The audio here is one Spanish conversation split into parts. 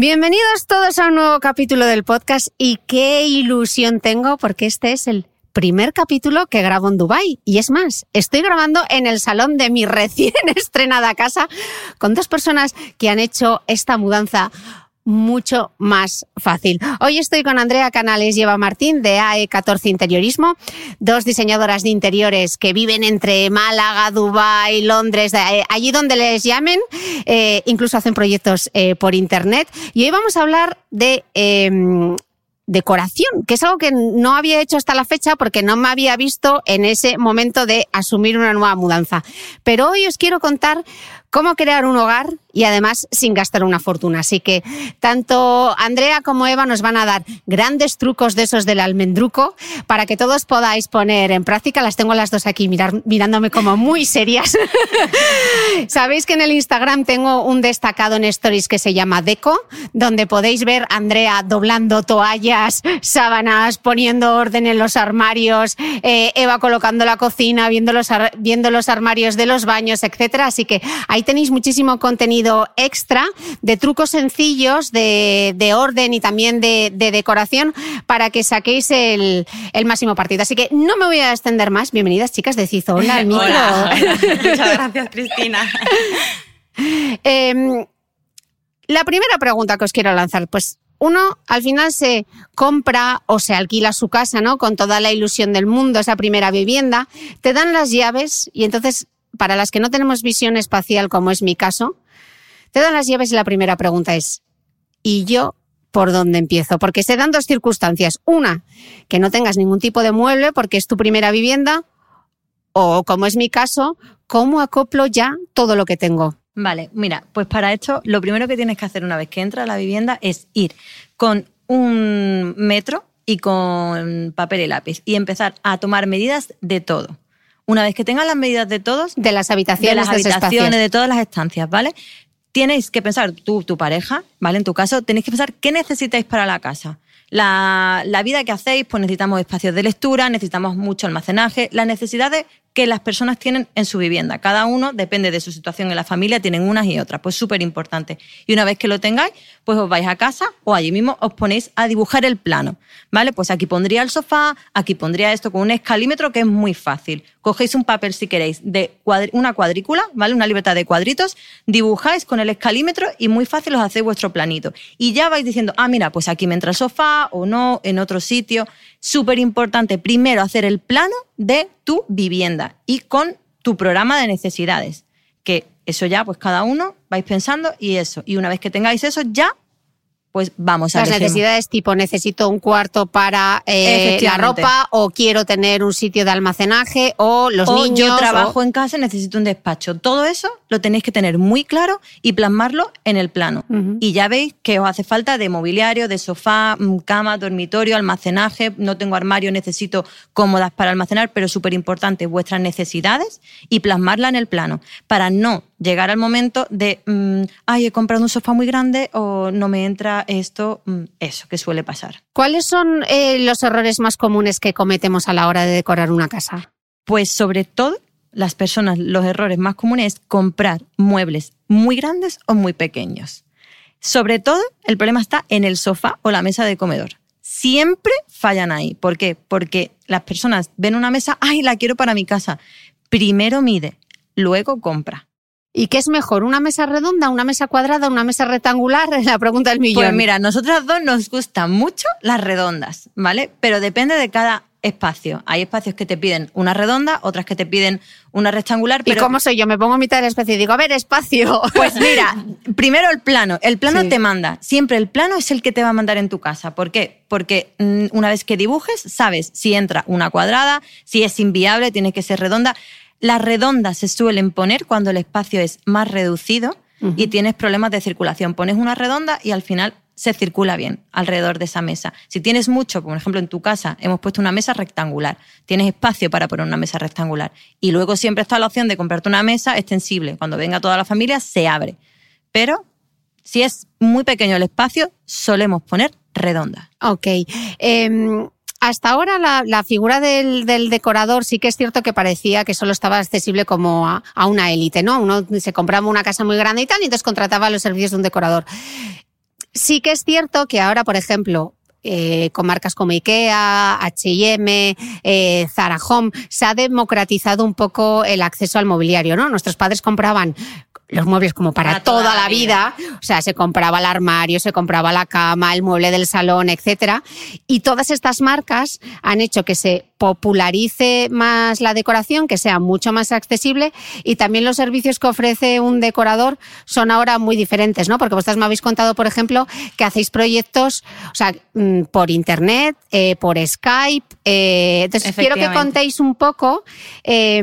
Bienvenidos todos a un nuevo capítulo del podcast y qué ilusión tengo porque este es el primer capítulo que grabo en Dubai y es más, estoy grabando en el salón de mi recién estrenada casa con dos personas que han hecho esta mudanza mucho más fácil. Hoy estoy con Andrea Canales y Eva Martín de AE14 Interiorismo, dos diseñadoras de interiores que viven entre Málaga, Dubái, Londres, eh, allí donde les llamen, eh, incluso hacen proyectos eh, por internet. Y hoy vamos a hablar de em, decoración, que es algo que no había hecho hasta la fecha porque no me había visto en ese momento de asumir una nueva mudanza. Pero hoy os quiero contar cómo crear un hogar y además sin gastar una fortuna. Así que tanto Andrea como Eva nos van a dar grandes trucos de esos del almendruco para que todos podáis poner en práctica. Las tengo las dos aquí mirándome como muy serias. Sabéis que en el Instagram tengo un destacado en Stories que se llama Deco, donde podéis ver a Andrea doblando toallas, sábanas, poniendo orden en los armarios, eh, Eva colocando la cocina, viendo los, viendo los armarios de los baños, etcétera. Así que ahí tenéis muchísimo contenido extra de trucos sencillos de, orden y también de, decoración para que saquéis el, máximo partido. Así que no me voy a extender más. Bienvenidas, chicas de Cizo. Hola, al micro. Muchas gracias, Cristina. Em, la primera pregunta que os quiero lanzar, pues uno al final se compra o se alquila su casa, ¿no? Con toda la ilusión del mundo, esa primera vivienda, te dan las llaves y entonces, para las que no tenemos visión espacial, como es mi caso, te dan las llaves y la primera pregunta es, ¿y yo por dónde empiezo? Porque se dan dos circunstancias. Una, que no tengas ningún tipo de mueble porque es tu primera vivienda, o como es mi caso, ¿cómo acoplo ya todo lo que tengo? Vale, mira, pues para esto lo primero que tienes que hacer una vez que entras a la vivienda es ir con un metro y con papel y lápiz y empezar a tomar medidas de todo. Una vez que tengas las medidas de todos, de las habitaciones, de las habitaciones, de todas las estancias, ¿vale? Tienes que pensar, tú, tu pareja, ¿vale? En tu caso, tenéis que pensar qué necesitáis para la casa. La, la, vida que hacéis, pues necesitamos espacios de lectura, necesitamos mucho almacenaje, las necesidades que las personas tienen en su vivienda. Cada uno, depende de su situación en la familia, tienen unas y otras. Pues súper importante. Y una vez que lo tengáis, pues os vais a casa o allí mismo os ponéis a dibujar el plano. ¿Vale? Pues aquí pondría el sofá, aquí pondría esto con un escalímetro que es muy fácil. Cogéis un papel si queréis de una cuadrícula, ¿vale? Una libertad de cuadritos, dibujáis con el escalímetro y muy fácil os hacéis vuestro planito. Y ya vais diciendo, ah, mira, pues aquí me entra el sofá o no, en otro sitio. Súper importante, primero hacer el plano de tu vivienda y con tu programa de necesidades. Que eso ya, pues cada uno vais pensando y eso. Y una vez que tengáis eso, ya pues vamos a Las necesidades tipo necesito un cuarto para eh, la ropa o quiero tener un sitio de almacenaje o los o niños. Yo trabajo en casa, necesito un despacho. Todo eso lo tenéis que tener muy claro y plasmarlo en el plano. Y ya veis que os hace falta de mobiliario, de sofá, mm, cama, dormitorio, almacenaje. No tengo armario, necesito cómodas para almacenar, pero súper importante vuestras necesidades y plasmarla en el plano para no llegar al momento de, mm, ay, he comprado un sofá muy grande o no me entra esto, mm, eso que suele pasar. ¿Cuáles son eh, los errores más comunes que cometemos a la hora de decorar una casa? Pues sobre todo las personas, los errores más comunes es comprar muebles muy grandes o muy pequeños. Sobre todo, el problema está en el sofá o la mesa de comedor. Siempre fallan ahí. ¿Por qué? Porque las personas ven una mesa, ay, la quiero para mi casa. Primero mide, luego compra. ¿Y qué es mejor, una mesa redonda, una mesa cuadrada, una mesa rectangular? La pregunta del millón. Pues mira, nosotras dos nos gustan mucho las redondas, ¿vale? Pero depende de cada espacio. Hay espacios que te piden una redonda, otras que te piden una rectangular. Pero... ¿Y cómo soy yo? Me pongo a mitad del espacio y digo, a ver, espacio. Pues mira, primero el plano. El plano te manda. Siempre el plano es el que te va a mandar en tu casa. ¿Por qué? Porque mm, una vez que dibujes, sabes si entra una cuadrada, si es inviable, tiene que ser redonda. Las redondas se suelen poner cuando el espacio es más reducido y tienes problemas de circulación. Pones una redonda y al final se circula bien alrededor de esa mesa. Si tienes mucho, por ejemplo en tu casa hemos puesto una mesa rectangular, tienes espacio para poner una mesa rectangular y luego siempre está la opción de comprarte una mesa extensible. Cuando venga toda la familia se abre. Pero si es muy pequeño el espacio, solemos poner redonda. Ok. Em, hasta ahora la, figura del, decorador sí que es cierto que parecía que solo estaba accesible como a, una élite, ¿no? Uno se compraba una casa muy grande y tal y entonces contrataba los servicios de un decorador. Sí que es cierto que ahora, por ejemplo, eh, con marcas como IKEA, H&M, eh, Zara Home, se ha democratizado un poco el acceso al mobiliario, ¿no? Nuestros padres compraban los muebles como para, toda, la vida. O sea, se compraba el armario, se compraba la cama, el mueble del salón, etcétera. Y todas estas marcas han hecho que se popularice más la decoración, que sea mucho más accesible y también los servicios que ofrece un decorador son ahora muy diferentes, ¿no? Porque vosotros me habéis contado, por ejemplo, que hacéis proyectos, o sea, mm, por internet, eh, por Skype. Eh, entonces, quiero que contéis un poco. Eh,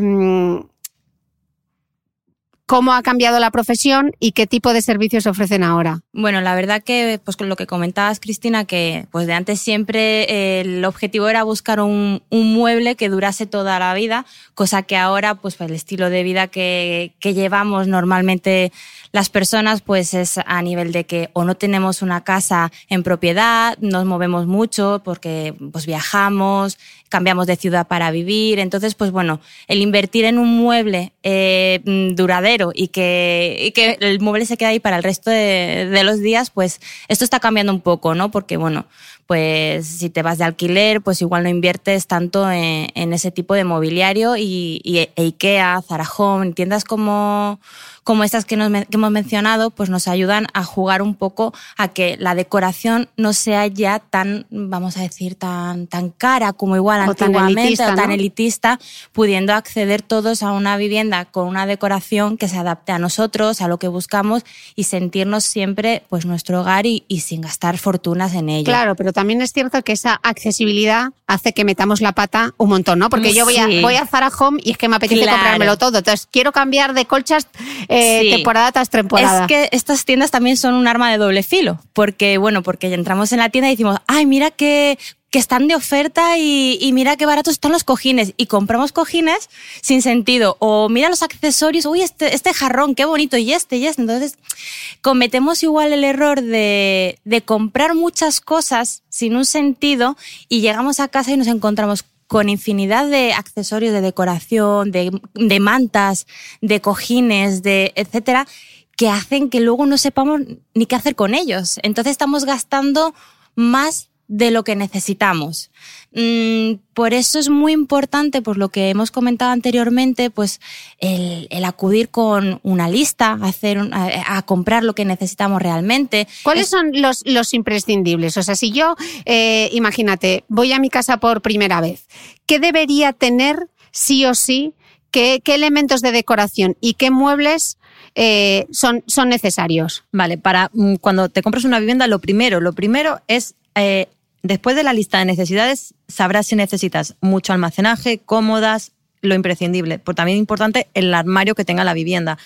cómo ha cambiado la profesión y qué tipo de servicios ofrecen ahora. Bueno, la verdad que, pues con lo que comentabas, Cristina, que pues de antes siempre eh, el objetivo era buscar un, mueble que durase toda la vida, cosa que ahora, pues el estilo de vida que, que llevamos normalmente las personas, pues es a nivel de que o no tenemos una casa en propiedad, nos movemos mucho porque pues viajamos, cambiamos de ciudad para vivir. Entonces, pues bueno, el invertir en un mueble eh, duradero y que, que, el mueble se quede ahí para el resto de, los días, pues esto está cambiando un poco, ¿no? Porque bueno, pues si te vas de alquiler, pues igual no inviertes tanto en, ese tipo de mobiliario y, y e IKEA, Zara Home, tiendas como como estas que, hemos mencionado, pues nos ayudan a jugar un poco a que la decoración no sea ya tan, vamos a decir, tan, tan cara como igual antiguamente o tan elitista, pudiendo acceder todos a una vivienda con una decoración que se adapte a nosotros, a lo que buscamos y sentirnos siempre pues nuestro hogar y, sin gastar fortunas en ello. Claro, pero también es cierto que esa accesibilidad hace que metamos la pata un montón, ¿no? Porque yo voy, a, voy a Zara Home y es que me apetece comprármelo todo. Entonces quiero cambiar de colchas eh, temporada tras temporada. Es que estas tiendas también son un arma de doble filo, porque bueno, porque entramos en la tienda y decimos, ay, mira qué que están de oferta y, mira qué baratos están los cojines y compramos cojines sin sentido o mira los accesorios, uy, este, este jarrón, qué bonito y este y este. Entonces cometemos igual el error de, de comprar muchas cosas sin un sentido y llegamos a casa y nos encontramos con infinidad de accesorios de decoración, de, de mantas, de cojines, de etcétera, que hacen que luego no sepamos ni qué hacer con ellos. Entonces estamos gastando más de lo que necesitamos. Mm, por eso es muy importante, por lo que hemos comentado anteriormente, pues el, acudir con una lista, hacer a, comprar lo que necesitamos realmente. ¿Cuáles son los, los, imprescindibles? O sea, si yo, eh, imagínate, voy a mi casa por primera vez, ¿qué debería tener sí o sí? ¿Qué, qué elementos de decoración y qué muebles eh, son, son necesarios? Vale, para mm, cuando te compras una vivienda, lo primero, lo primero es eh, Después de la lista de necesidades, sabrás si necesitas mucho almacenaje, cómodas, lo imprescindible. Por también importante el armario que tenga la vivienda.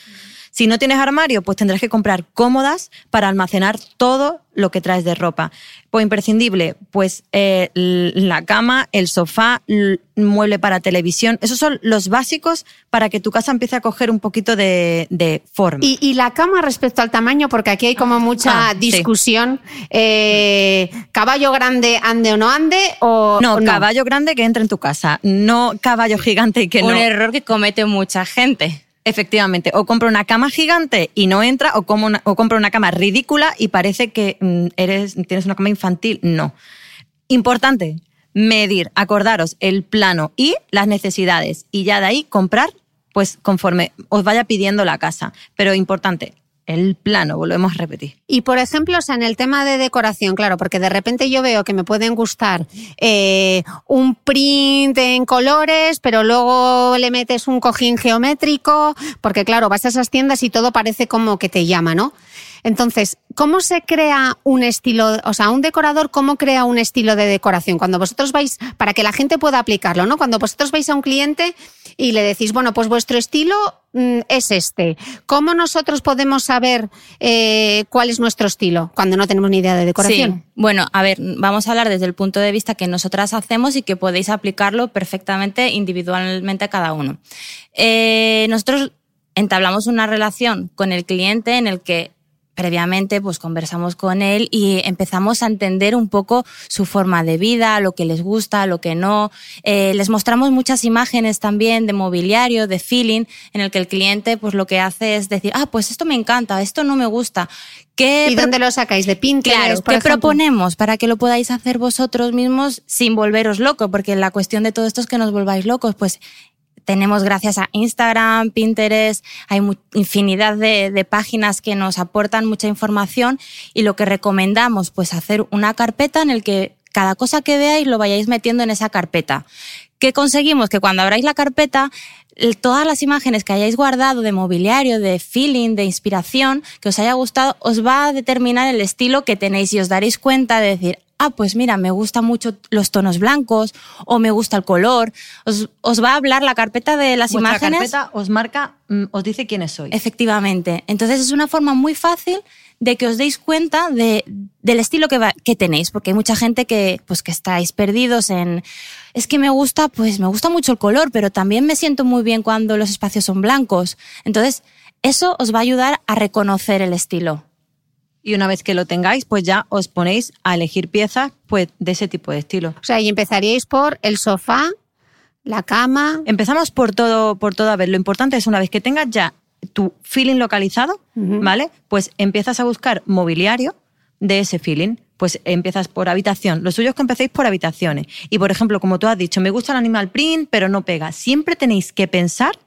Si no tienes armario, pues tendrás que comprar cómodas para almacenar todo lo que traes de ropa. Pues imprescindible, pues eh, la cama, el sofá, el mueble para televisión. Esos son los básicos para que tu casa empiece a coger un poquito de, forma. ¿Y, la cama respecto al tamaño, porque aquí hay como mucha ah, discusión. Eh, ¿Caballo grande ande o no ande? O, no, caballo grande que entre en tu casa, no caballo gigante y que no. Un error que comete mucha gente. Efectivamente, o compro una cama gigante y no entra, o, como o compro una cama ridícula y parece que mm, eres, tienes una cama infantil. No. Importante, medir, acordaros el plano y las necesidades y ya de ahí comprar pues conforme os vaya pidiendo la casa. Pero importante, el plano, volvemos a repetir. Y por ejemplo, o sea, en el tema de decoración, claro, porque de repente yo veo que me pueden gustar eh, un print en colores, pero luego le metes un cojín geométrico, porque claro, vas a esas tiendas y todo parece como que te llama, ¿no? Entonces, ¿cómo se crea un estilo, o sea, un decorador, cómo crea un estilo de decoración? Cuando vosotros vais, para que la gente pueda aplicarlo, ¿no? Cuando vosotros vais a un cliente y le decís, bueno, pues vuestro estilo mm, es este. ¿Cómo nosotros podemos saber eh, cuál es nuestro estilo cuando no tenemos ni idea de decoración? Sí. Bueno, a ver, vamos a hablar desde el punto de vista que nosotras hacemos y que podéis aplicarlo perfectamente individualmente a cada uno. Eh, nosotros entablamos una relación con el cliente en el que previamente pues conversamos con él y empezamos a entender un poco su forma de vida, lo que les gusta, lo que no. Eh, les mostramos muchas imágenes también de mobiliario, de feeling, en el que el cliente pues lo que hace es decir, ah, pues esto me encanta, esto no me gusta. ¿Qué ¿Y dónde lo sacáis? ¿De Pinterest? Claro, ¿qué proponemos para que lo podáis hacer vosotros mismos sin volveros locos? Porque la cuestión de todo esto es que nos volváis locos. Pues tenemos gracias a Instagram, Pinterest, hay infinidad de, páginas que nos aportan mucha información y lo que recomendamos, pues hacer una carpeta en el que cada cosa que veáis lo vayáis metiendo en esa carpeta. ¿Qué conseguimos? Que cuando abráis la carpeta, todas las imágenes que hayáis guardado de mobiliario, de feeling, de inspiración, que os haya gustado, os va a determinar el estilo que tenéis y os daréis cuenta de decir, ah, pues mira, me gustan mucho los tonos blancos o me gusta el color. Os, va a hablar la carpeta de las Vuestra imágenes. carpeta os marca, mm, os dice quiénes sois. Efectivamente. Entonces es una forma muy fácil de que os deis cuenta de, del estilo que, que tenéis, porque hay mucha gente que, pues, que estáis perdidos en, es que me gusta, pues me gusta mucho el color, pero también me siento muy bien cuando los espacios son blancos. Entonces, eso os va a ayudar a reconocer el estilo y una vez que lo tengáis, pues ya os ponéis a elegir piezas pues, de ese tipo de estilo. O sea, y empezaríais por el sofá, la cama. Empezamos por todo, por todo. A ver, lo importante es una vez que tengas ya tu feeling localizado, ¿vale? Pues empiezas a buscar mobiliario de ese feeling. Pues empiezas por habitación. Lo suyo es que empecéis por habitaciones. Y por ejemplo, como tú has dicho, me gusta el animal print, pero no pega. Siempre tenéis que pensar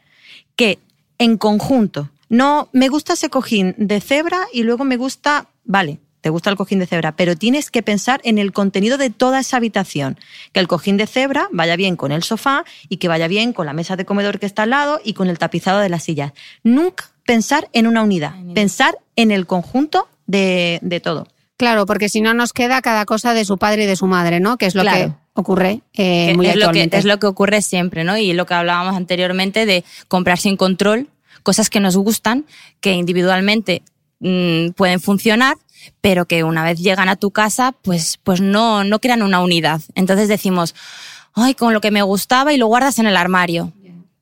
que en conjunto no, me gusta ese cojín de cebra y luego me gusta, vale, te gusta el cojín de cebra, pero tienes que pensar en el contenido de toda esa habitación. Que el cojín de cebra vaya bien con el sofá y que vaya bien con la mesa de comedor que está al lado y con el tapizado de las sillas. Nunca pensar en una unidad, pensar en el conjunto de, todo. Claro, porque si no nos queda cada cosa de su padre y de su madre, ¿no? Que es lo que ocurre eh, muy es Lo que, es lo que ocurre siempre, ¿no? Y lo que hablábamos anteriormente de comprar sin control cosas que nos gustan, que individualmente mm, pueden funcionar, pero que una vez llegan a tu casa, pues, pues no, no crean una unidad. Entonces decimos, ay, con lo que me gustaba y lo guardas en el armario.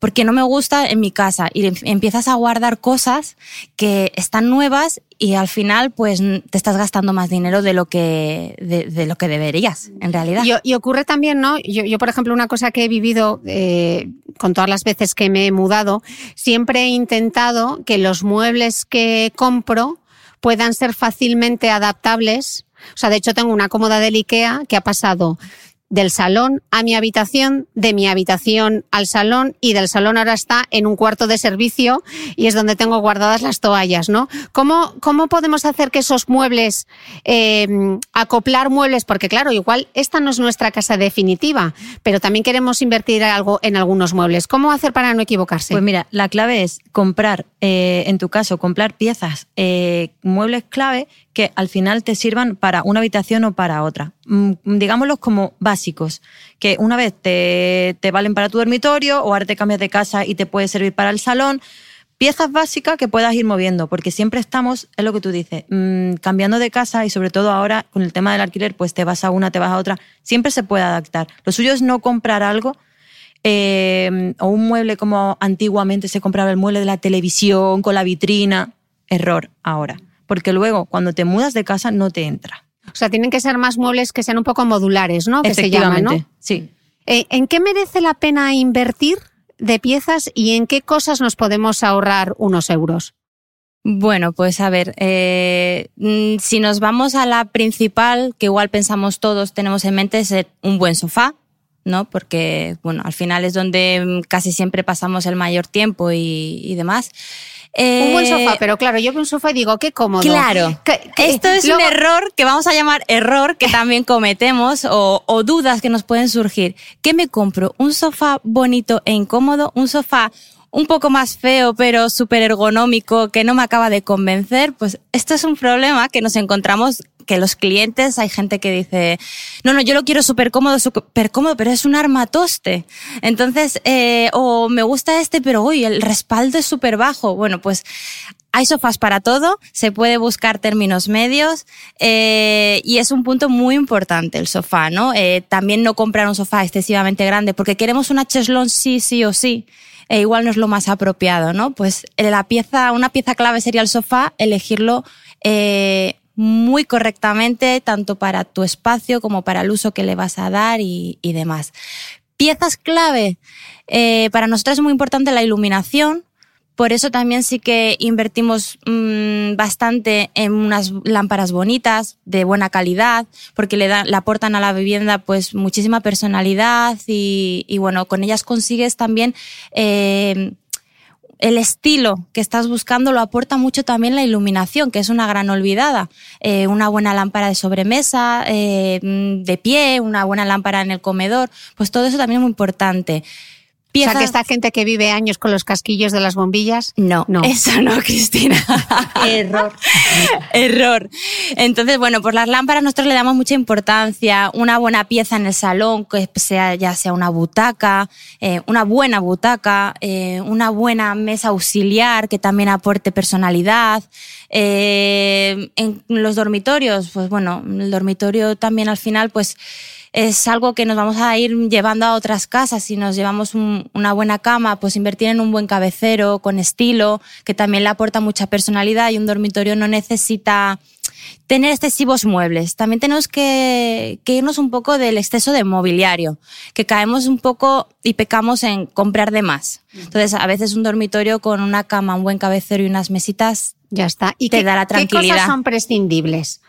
Porque no me gusta en mi casa y em, empiezas a guardar cosas que están nuevas y al final pues te estás gastando más dinero de lo que, de, lo que deberías, en realidad. Y, ocurre también, ¿no? Yo, por ejemplo, una cosa que he vivido eh, con todas las veces que me he mudado, siempre he intentado que los muebles que compro puedan ser fácilmente adaptables. O sea, de hecho tengo una cómoda del IKEA que ha pasado del salón a mi habitación, de mi habitación al salón y del salón ahora está en un cuarto de servicio y es donde tengo guardadas las toallas, ¿no? ¿Cómo, cómo podemos hacer que esos muebles, eh, acoplar muebles? Porque claro, igual esta no es nuestra casa definitiva, pero también queremos invertir algo en algunos muebles. ¿Cómo hacer para no equivocarse? Pues mira, la clave es comprar, eh, en tu caso, comprar piezas, eh, muebles clave que al final te sirvan para una habitación o para otra. Mm, digámoslos como básicos, que una vez te, valen para tu dormitorio o ahora te cambias de casa y te puede servir para el salón. Piezas básicas que puedas ir moviendo, porque siempre estamos, es lo que tú dices, mm, cambiando de casa y sobre todo ahora con el tema del alquiler, pues te vas a una, te vas a otra, siempre se puede adaptar. Lo suyo es no comprar algo eh, o un mueble como antiguamente se compraba el mueble de la televisión con la vitrina. Error ahora porque luego cuando te mudas de casa no te entra. O sea, tienen que ser más muebles que sean un poco modulares, ¿no? Que se llaman, ¿no? Sí. Eh, ¿En qué merece la pena invertir de piezas y en qué cosas nos podemos ahorrar unos euros? Bueno, pues a ver, eh, mm, si nos vamos a la principal, que igual pensamos todos, tenemos en mente, es un buen sofá, ¿no? Porque, bueno, al final es donde mm, casi siempre pasamos el mayor tiempo y demás un buen sofá, eh, pero claro, yo veo un sofá y digo, qué cómodo. Claro. Esto es un error que vamos a llamar error que también cometemos o, o dudas que nos pueden surgir. ¿Qué me compro? ¿Un sofá bonito e incómodo? ¿Un sofá un poco más feo, pero súper ergonómico, que no me acaba de convencer, pues esto es un problema que nos encontramos que los clientes, hay gente que dice, no, no, yo lo quiero súper cómodo, súper cómodo, pero es un armatoste. Entonces, eh, o me gusta este, pero uy, el respaldo es súper bajo. Bueno, pues hay sofás para todo, se puede buscar términos medios eh, y es un punto muy importante el sofá, ¿no? Eh, también no comprar un sofá excesivamente grande porque queremos una cheslón sí, sí o sí e igual no es lo más apropiado, ¿no? Pues la pieza, una pieza clave sería el sofá, elegirlo eh, muy correctamente, tanto para tu espacio como para el uso que le vas a dar y, demás. Piezas clave. Eh, para nosotros es muy importante la iluminación, por eso también sí que invertimos mm, bastante en unas lámparas bonitas, de buena calidad, porque le, dan, le aportan a la vivienda pues muchísima personalidad y, bueno, con ellas consigues también eh, el estilo que estás buscando lo aporta mucho también la iluminación, que es una gran olvidada. Eh, una buena lámpara de sobremesa, eh, de pie, una buena lámpara en el comedor, pues todo eso también es muy importante. O sea, que esta gente que vive años con los casquillos de las bombillas. No, no. Eso no, Cristina. Error. Error. Entonces, bueno, pues las lámparas nosotros le damos mucha importancia. Una buena pieza en el salón, que sea ya sea una butaca, eh, una buena butaca, eh, una buena mesa auxiliar que también aporte personalidad. Eh, en los dormitorios, pues bueno, el dormitorio también al final, pues es algo que nos vamos a ir llevando a otras casas. Si nos llevamos una buena cama, pues invertir en un buen cabecero con estilo, que también le aporta mucha personalidad y un dormitorio no necesita tener excesivos muebles. También tenemos que, irnos un poco del exceso de mobiliario, que caemos un poco y pecamos en comprar de más. Entonces, a veces un dormitorio con una cama, un buen cabecero y unas mesitas ya está. ¿Y te qué, dará tranquilidad. ¿Qué cosas son prescindibles?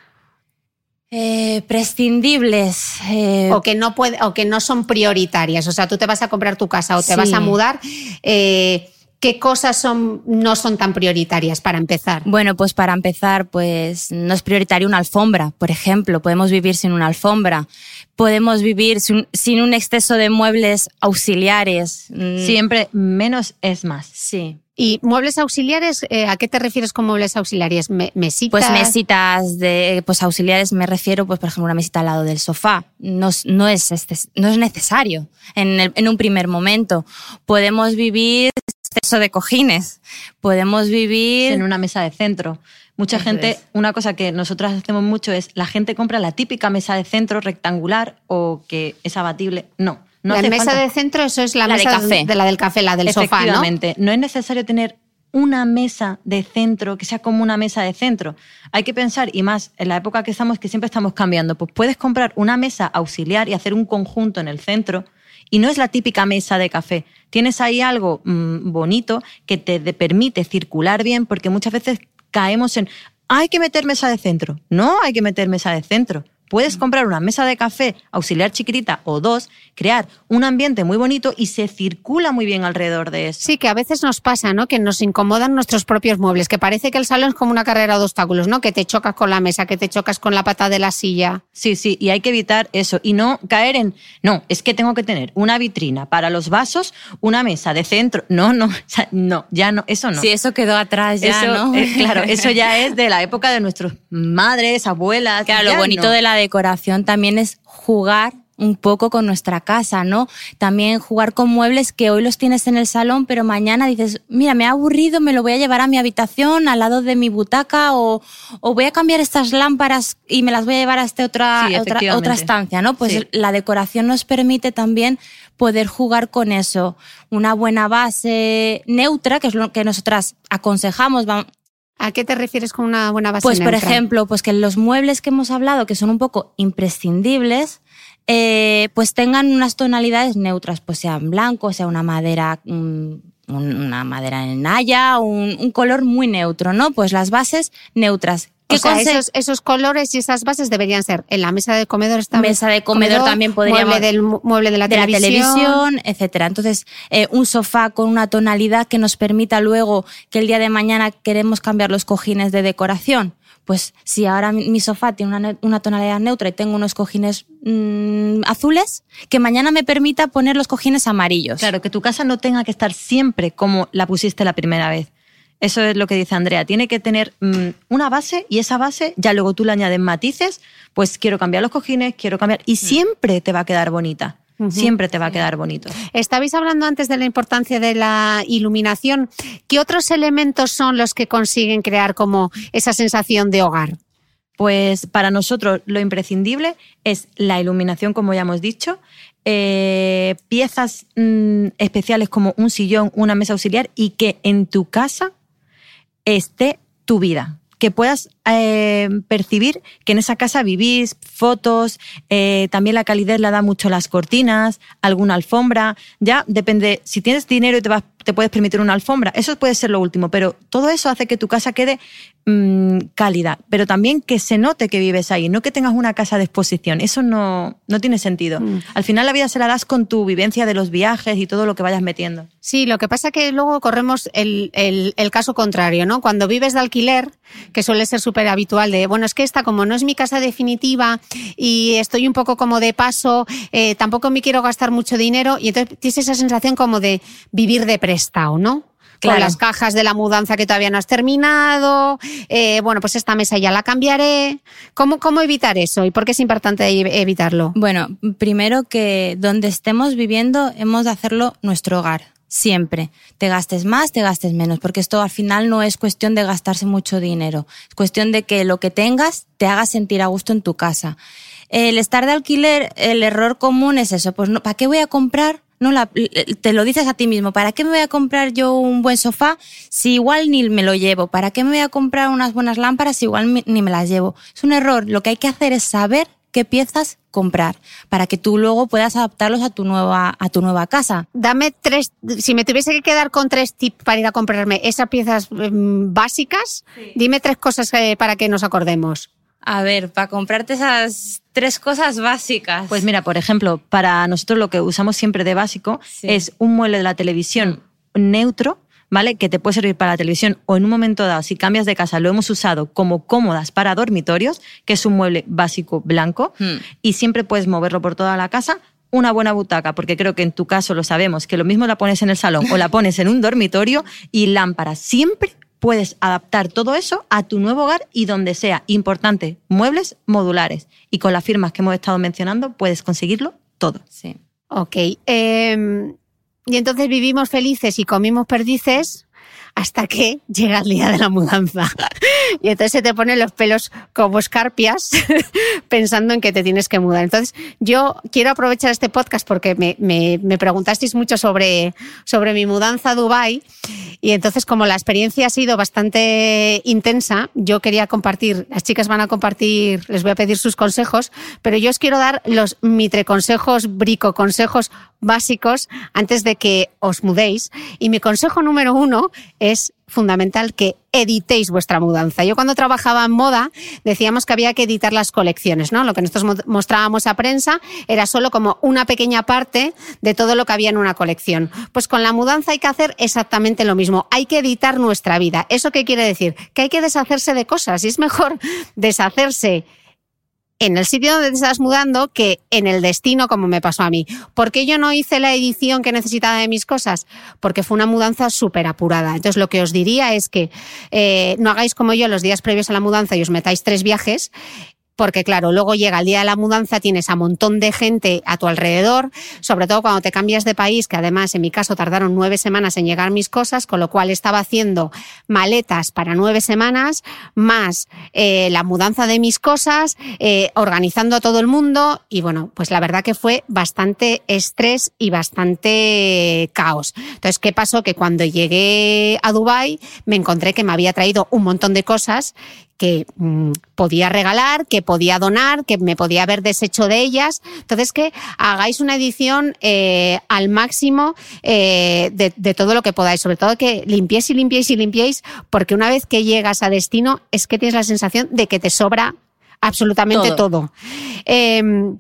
Eh, prescindibles. Eh, o, que no puede, o que no son prioritarias. O sea, tú te vas a comprar tu casa o te vas a mudar. Eh, ¿Qué cosas son, no son tan prioritarias para empezar? Bueno, pues para empezar, pues no es prioritario una alfombra, por ejemplo. Podemos vivir sin una alfombra. Podemos vivir sin, sin un exceso de muebles auxiliares. Mm. Siempre menos es más. Sí. ¿Y muebles auxiliares? Eh, ¿A qué te refieres con muebles auxiliares? ¿Mesitas? Pues mesitas de, pues auxiliares me refiero, pues por ejemplo, una mesita al lado del sofá. No, no, es, este, no es necesario en, el, en un primer momento. Podemos vivir exceso de cojines. Podemos vivir... En una mesa de centro. Mucha gente, una cosa que nosotras hacemos mucho es, la gente compra la típica mesa de centro rectangular o que es abatible. No No la mesa falta. de centro, eso es la, La de mesa café. de la del café, la del sofá, ¿no? Efectivamente, ¿no? es necesario tener una mesa de centro que sea como una mesa de centro. Hay que pensar, y más en la época que estamos, que siempre estamos cambiando, pues puedes comprar una mesa auxiliar y hacer un conjunto en el centro. Y no es la típica mesa de café. Tienes ahí algo mm, bonito que te permite circular bien, porque muchas veces caemos en, hay que meter mesa de centro. No hay que meter mesa de centro. Puedes comprar una mesa de café auxiliar chiquitita o dos, crear un ambiente muy bonito y se circula muy bien alrededor de eso. Sí, que a veces nos pasa, ¿no? Que nos incomodan nuestros propios muebles, que parece que el salón es como una carrera de obstáculos, ¿no? Que te chocas con la mesa, que te chocas con la pata de la silla. Sí, sí, y hay que evitar eso y no caer en, no, es que tengo que tener una vitrina para los vasos, una mesa de centro. No, no, o sea, no, ya no, eso no. Sí, eso quedó atrás ya, Eso, ¿no? eh, claro, eso ya es de la época de nuestras madres, abuelas. Claro, lo bonito no. de la decoración también es jugar un poco con nuestra casa, ¿no? También jugar con muebles que hoy los tienes en el salón, pero mañana dices, mira, me ha aburrido, me lo voy a llevar a mi habitación, al lado de mi butaca, o, o voy a cambiar estas lámparas y me las voy a llevar a esta otra, Sí, otra, estancia, ¿no? Pues Sí. la decoración nos permite también poder jugar con eso. Una buena base neutra, que es lo que nosotras aconsejamos, ¿A qué te refieres con una buena base pues, por ejemplo, pues que los muebles que hemos hablado, que son un poco imprescindibles, eh, pues tengan unas tonalidades neutras, pues sean blancos, sea una madera, un- una madera en haya, un, un color muy neutro, ¿no? Pues las bases neutras. O sea, conse- esos, esos colores y esas bases deberían ser en la mesa de comedor. Está Mesa de comedor también podríamos- Mueble, del, mu- mueble de la de la televisión. televisión, etcétera. Entonces, eh, un sofá con una tonalidad que nos permita luego que el día de mañana queremos cambiar los cojines de decoración. Pues si ahora mi sofá tiene una, ne- una tonalidad neutra y tengo unos cojines mm, azules, que mañana me permita poner los cojines amarillos. Claro, que tu casa no tenga que estar siempre como la pusiste la primera vez. Eso es lo que dice Andrea. Tiene que tener mm, una base y esa base ya luego tú le añades matices. Pues quiero cambiar los cojines, quiero cambiar. Y siempre te va a quedar bonita. Siempre te va a quedar bonito. Estabais hablando antes de la importancia de la iluminación. ¿Qué otros elementos son los que consiguen crear como esa sensación de hogar? Pues para nosotros lo imprescindible es la iluminación, como ya hemos dicho, eh, piezas mm, especiales como un sillón, una mesa auxiliar y que en tu casa esté tu vida. Que puedas eh, percibir que en esa casa vivís, fotos, eh, también la calidez la da mucho las cortinas, alguna alfombra. Ya depende, si tienes dinero y te, vas, te puedes permitir una alfombra, eso puede ser lo último, pero todo eso hace que tu casa quede mm, cálida, pero también que se note que vives ahí, no que tengas una casa de exposición. Eso no, no tiene sentido. Al final la vida se la das con tu vivencia de los viajes y todo lo que vayas metiendo. Sí, lo que pasa que luego corremos el, el- el caso contrario, ¿no? Cuando vives de alquiler, que suele ser súper habitual de, bueno, es que esta como no es mi casa definitiva y estoy un poco como de paso, eh, tampoco me quiero gastar mucho dinero y entonces tienes esa sensación como de vivir de prestado, ¿no? Claro. Con las cajas de la mudanza que todavía no has terminado, eh, bueno, pues esta mesa ya la cambiaré. ¿Cómo, ¿Cómo evitar eso y por qué es importante ev- evitarlo? Bueno, primero que donde estemos viviendo hemos de hacerlo nuestro hogar. Siempre. Te gastes más, te gastes menos, porque esto al final no es cuestión de gastarse mucho dinero. Es cuestión de que lo que tengas te haga sentir a gusto en tu casa. El estar de alquiler, el error común es eso. Pues no, ¿para qué voy a comprar? No, la- te lo dices a ti mismo. ¿Para qué me voy a comprar yo un buen sofá si igual ni me lo llevo? ¿Para qué me voy a comprar unas buenas lámparas si igual ni me las llevo? Es un error. Lo que hay que hacer es saber qué piezas comprar para que tú luego puedas adaptarlos a tu nueva, a tu nueva casa. Dame tres, si me tuviese que quedar con tres tips para ir a comprarme esas piezas mm, básicas, dime tres cosas eh, para que nos acordemos. A ver, para comprarte esas tres cosas básicas. Pues mira, por ejemplo, para nosotros lo que usamos siempre de básico Sí. es un mueble de la televisión neutro, ¿vale? Que te puede servir para la televisión o en un momento dado, si cambias de casa, lo hemos usado como cómodas para dormitorios, que es un mueble básico blanco, Hmm. y siempre puedes moverlo por toda la casa. Una buena butaca, porque creo que en tu caso lo sabemos, que lo mismo la pones en el salón o la pones en un dormitorio y lámparas. Siempre puedes adaptar todo eso a tu nuevo hogar y donde sea. Importante, muebles modulares. Y con las firmas que hemos estado mencionando puedes conseguirlo todo. sí. Ok. eh, y entonces vivimos felices y comimos perdices hasta que llega el día de la mudanza. Y entonces se te ponen los pelos como escarpias pensando en que te tienes que mudar. Entonces yo quiero aprovechar este podcast porque me, me, preguntasteis mucho sobre, sobre mi mudanza a Dubái y entonces como la experiencia ha sido bastante intensa, yo quería compartir, las chicas van a compartir, les voy a pedir sus consejos, pero yo os quiero dar los mitre consejos, brico consejos básicos antes de que os mudéis. Y mi consejo número uno es fundamental que editéis vuestra mudanza. Yo cuando trabajaba en moda decíamos que había que editar las colecciones, ¿no? Lo que nosotros mostrábamos a prensa era solo como una pequeña parte de todo lo que había en una colección. Pues con la mudanza hay que hacer exactamente lo mismo. Hay que editar nuestra vida. ¿Eso qué quiere decir? Que hay que deshacerse de cosas y es mejor deshacerse en el sitio donde te estás mudando que en el destino como me pasó a mí. ¿Por qué yo no hice la edición que necesitaba de mis cosas? Porque fue una mudanza súper apurada. Entonces lo que os diría es que eh, no hagáis como yo los días previos a la mudanza y os metáis tres viajes porque claro, luego llega el día de la mudanza, tienes a montón de gente a tu alrededor, sobre todo cuando te cambias de país, que además en mi caso tardaron nueve semanas en llegar mis cosas, con lo cual estaba haciendo maletas para nueve semanas, más eh, la mudanza de mis cosas, eh, organizando a todo el mundo y bueno, pues la verdad que fue bastante estrés y bastante caos. Entonces, ¿qué pasó? Que cuando llegué a Dubai me encontré que me había traído un montón de cosas que mm, podía regalar, que podía donar, que me podía haber deshecho de ellas. Entonces, que hagáis una edición eh, al máximo eh, de, todo lo que podáis. Sobre todo que limpiéis y limpiéis y limpiéis, porque una vez que llegas a destino es que tienes la sensación de que te sobra absolutamente todo. Em,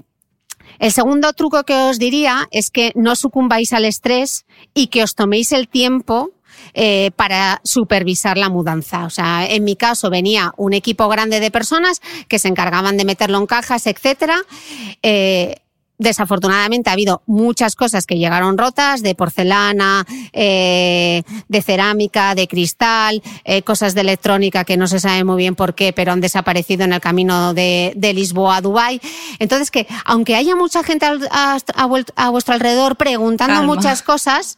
el segundo truco que os diría es que no sucumbáis al estrés y que os toméis el tiempo eh, para supervisar la mudanza. O sea, en mi caso venía un equipo grande de personas que se encargaban de meterlo en cajas, etcétera. Eh, desafortunadamente ha habido muchas cosas que llegaron rotas, de porcelana, eh, de cerámica, de cristal, cosas de electrónica que no se sabe muy bien por qué, pero han desaparecido en el camino de, Lisboa a Dubái. Entonces, que aunque haya mucha gente a, vuestro alrededor preguntando muchas cosas,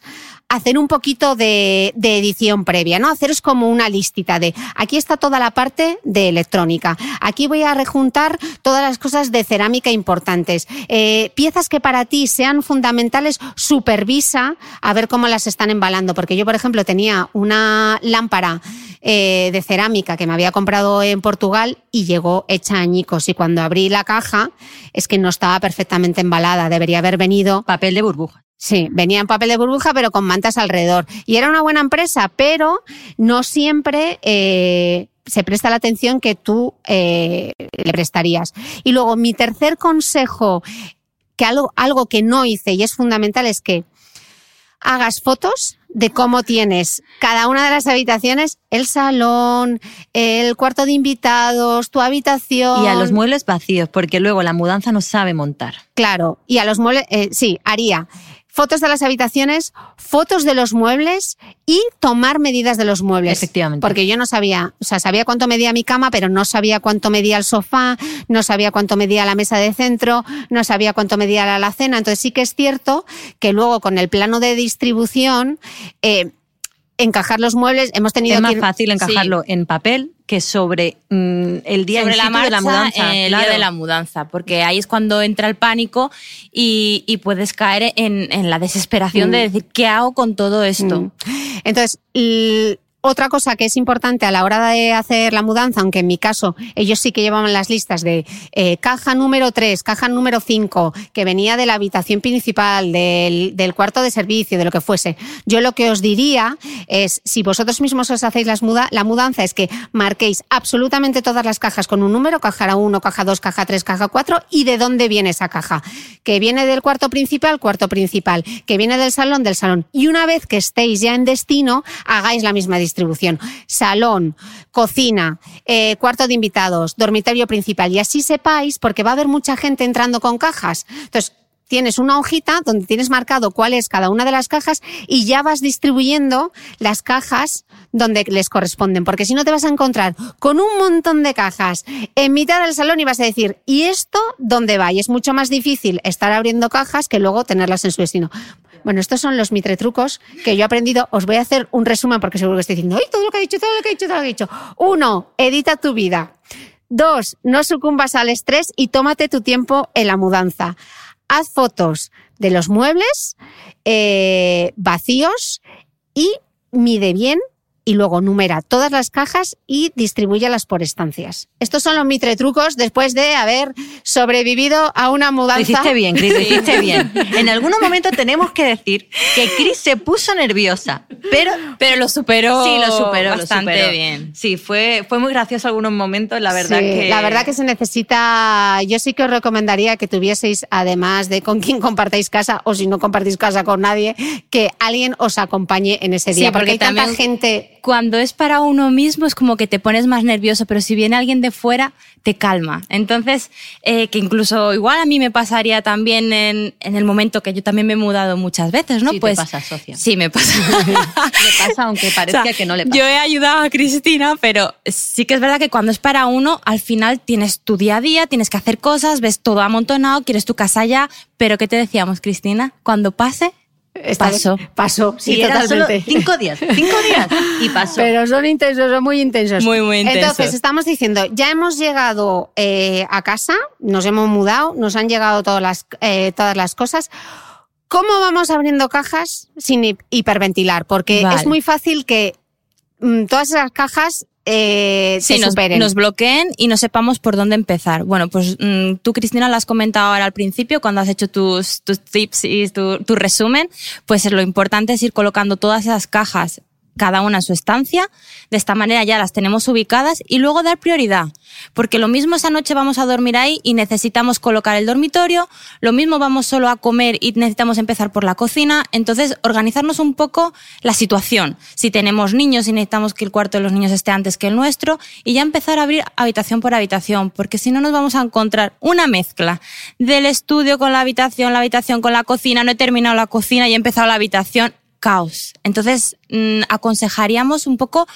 hacer un poquito de, edición previa, ¿no? Haceros como una listita de aquí está toda la parte de electrónica, aquí voy a rejuntar todas las cosas de cerámica importantes, eh, piezas que para ti sean fundamentales, supervisa a ver cómo las están embalando, porque yo, por ejemplo, tenía una lámpara eh, de cerámica que me había comprado en Portugal y llegó hecha añicos y cuando abrí la caja es que no estaba perfectamente embalada, debería haber venido papel de burbuja. Sí, venía en papel de burbuja, pero con mantas alrededor. Y era una buena empresa, pero no siempre eh, se presta la atención que tú eh, le prestarías. Y luego, mi tercer consejo, que algo, algo que no hice y es fundamental, es que hagas fotos de cómo tienes cada una de las habitaciones, el salón, el cuarto de invitados, tu habitación. Y a los muebles vacíos, porque luego la mudanza no sabe montar. Claro, y a los muebles, eh, sí, haría fotos de las habitaciones, fotos de los muebles y tomar medidas de los muebles. Efectivamente. Porque yo no sabía, o sea, sabía cuánto medía mi cama, pero no sabía cuánto medía el sofá, no sabía cuánto medía la mesa de centro, no sabía cuánto medía la alacena. Entonces sí que es cierto que luego con el plano de distribución, eh, encajar los muebles, hemos tenido es más fácil encajarlo en papel que sobre mm, el día sobre la de la mudanza. El día de la mudanza, porque ahí es cuando entra el pánico y, puedes caer en, la desesperación de mm. decir, ¿qué hago con todo esto? Mm. Entonces, otra cosa que es importante a la hora de hacer la mudanza, aunque en mi caso ellos sí que llevaban las listas de eh, caja número 3, caja número 5, que venía de la habitación principal, del, cuarto de servicio, de lo que fuese. Yo lo que os diría es, si vosotros mismos os hacéis las muda la mudanza, es que marquéis absolutamente todas las cajas con un número, caja 1, caja 2, caja 3, caja 4, y de dónde viene esa caja. Que viene del cuarto principal, cuarto principal. Que viene del salón, del salón. Y una vez que estéis ya en destino, hagáis la misma distribución distribución. Salón, cocina, eh, cuarto de invitados, dormitorio principal. Y así sepáis, porque va a haber mucha gente entrando con cajas. Entonces, tienes una hojita donde tienes marcado cuál es cada una de las cajas y ya vas distribuyendo las cajas donde les corresponden, porque si no te vas a encontrar con un montón de cajas en mitad del salón y vas a decir, ¿y esto dónde va? Y es mucho más difícil estar abriendo cajas que luego tenerlas en su destino. Bueno, estos son los mitretrucos que yo he aprendido. Os voy a hacer un resumen porque seguro que estoy diciendo, ¡ay, todo lo que ha dicho, todo lo que ha dicho, todo lo que ha dicho! Uno, edita tu vida. Dos, no sucumbas al estrés y tómate tu tiempo en la mudanza. Haz fotos de los muebles eh, vacíos y mide bien y luego numera todas las cajas y distribúyelas por estancias. Estos son los mitretrucos después de haber sobrevivido a una mudanza. Lo hiciste bien, Cris, lo hiciste bien. En algunos momentos tenemos que decir que Cris se puso nerviosa, pero, pero lo superó. Sí, lo superó bastante lo superó. bien. Sí, fue, fue muy gracioso algunos momentos, la verdad Sí, que. La verdad que se necesita. Yo sí que os recomendaría que tuvieseis, además de con quien compartáis casa, o si no compartís casa con nadie, que alguien os acompañe en ese Sí, día. porque, porque hay tanta gente. Cuando es para uno mismo es como que te pones más nervioso, pero si viene alguien de fuera, te calma. Entonces, eh, que incluso igual a mí me pasaría también en, en el momento que yo también me he mudado muchas veces, ¿no? Sí te pues pasa, socia. Sí, me pasa. Le pasa, aunque parezca O sea, que no le pasa. Yo he ayudado a Cristina, pero sí que es verdad que cuando es para uno, al final tienes tu día a día, tienes que hacer cosas, ves todo amontonado, quieres tu casa ya. Pero ¿qué te decíamos, Cristina? Cuando pase, Pasó. Pasó, sí, y era solo totalmente. cinco días, cinco días y pasó. Pero son intensos, son muy intensos. Muy, muy intensos. Entonces, estamos diciendo, ya hemos llegado eh, a casa, nos hemos mudado, nos han llegado todas las, eh, todas las cosas. ¿Cómo vamos abriendo cajas sin hi- hiperventilar? Porque Vale. es muy fácil que mm, todas esas cajas eh, sí, se nos, superen. nos bloqueen y no sepamos por dónde empezar. Bueno, pues mm, tú, Cristina, lo has comentado ahora al principio, cuando has hecho tus, tus tips y tu, tu resumen, pues lo importante es ir colocando todas esas cajas cada una en su estancia, de esta manera ya las tenemos ubicadas y luego dar prioridad, porque lo mismo esa noche vamos a dormir ahí y necesitamos colocar el dormitorio, lo mismo vamos solo a comer y necesitamos empezar por la cocina, entonces organizarnos un poco la situación, si tenemos niños y necesitamos que el cuarto de los niños esté antes que el nuestro y ya empezar a abrir habitación por habitación, porque si no nos vamos a encontrar una mezcla del estudio con la habitación, la habitación con la cocina, no he terminado la cocina y he empezado la habitación, caos. Entonces, mm, aconsejaríamos un poco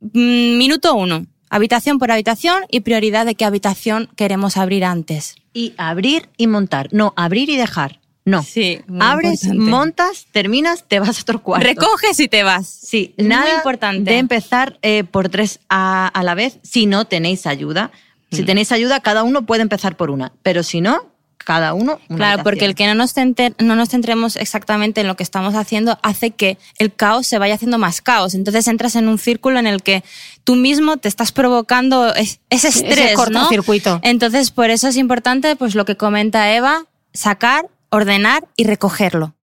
mm, minuto uno, habitación por habitación y prioridad de qué habitación queremos abrir antes. Y abrir y montar. No, abrir y dejar. No. Sí, Abres, importante. montas, terminas, te vas a otro cuarto. Recoges y te vas. Sí, nada muy importante. de empezar eh, por tres a, a la vez si no tenéis ayuda. Si Mm. tenéis ayuda, cada uno puede empezar por una. Pero si no, cada uno. una Claro, porque el que no nos, center- no nos centremos exactamente en lo que estamos haciendo hace que el caos se vaya haciendo más caos. Entonces entras en un círculo en el que tú mismo te estás provocando es- ese Ese estrés, ¿no? cortocircuito. Entonces, por eso es importante, pues lo que comenta Eva, sacar, ordenar y recogerlo.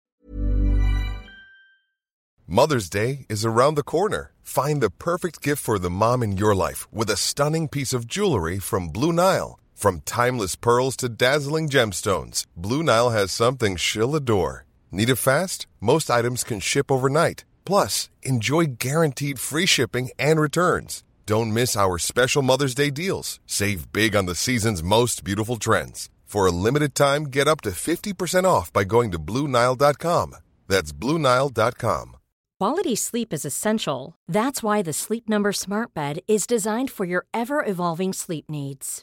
Mother's Day is around the corner. Find the perfect gift for the mom in your life with a stunning piece of jewelry from Blue Nile. From timeless pearls to dazzling gemstones, Blue Nile has something she'll adore. Need it fast? Most items can ship overnight. Plus, enjoy guaranteed free shipping and returns. Don't miss our special Mother's Day deals. Save big on the season's most beautiful trends. For a limited time, get up to 50% off by going to BlueNile.com. That's BlueNile.com. Quality sleep is essential. That's why the Sleep Number Smart Bed is designed for your ever evolving sleep needs.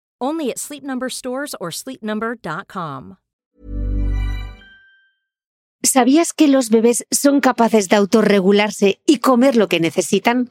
Stores or sleepnumber.com. ¿Sabías que los bebés son capaces de autorregularse y comer lo que necesitan?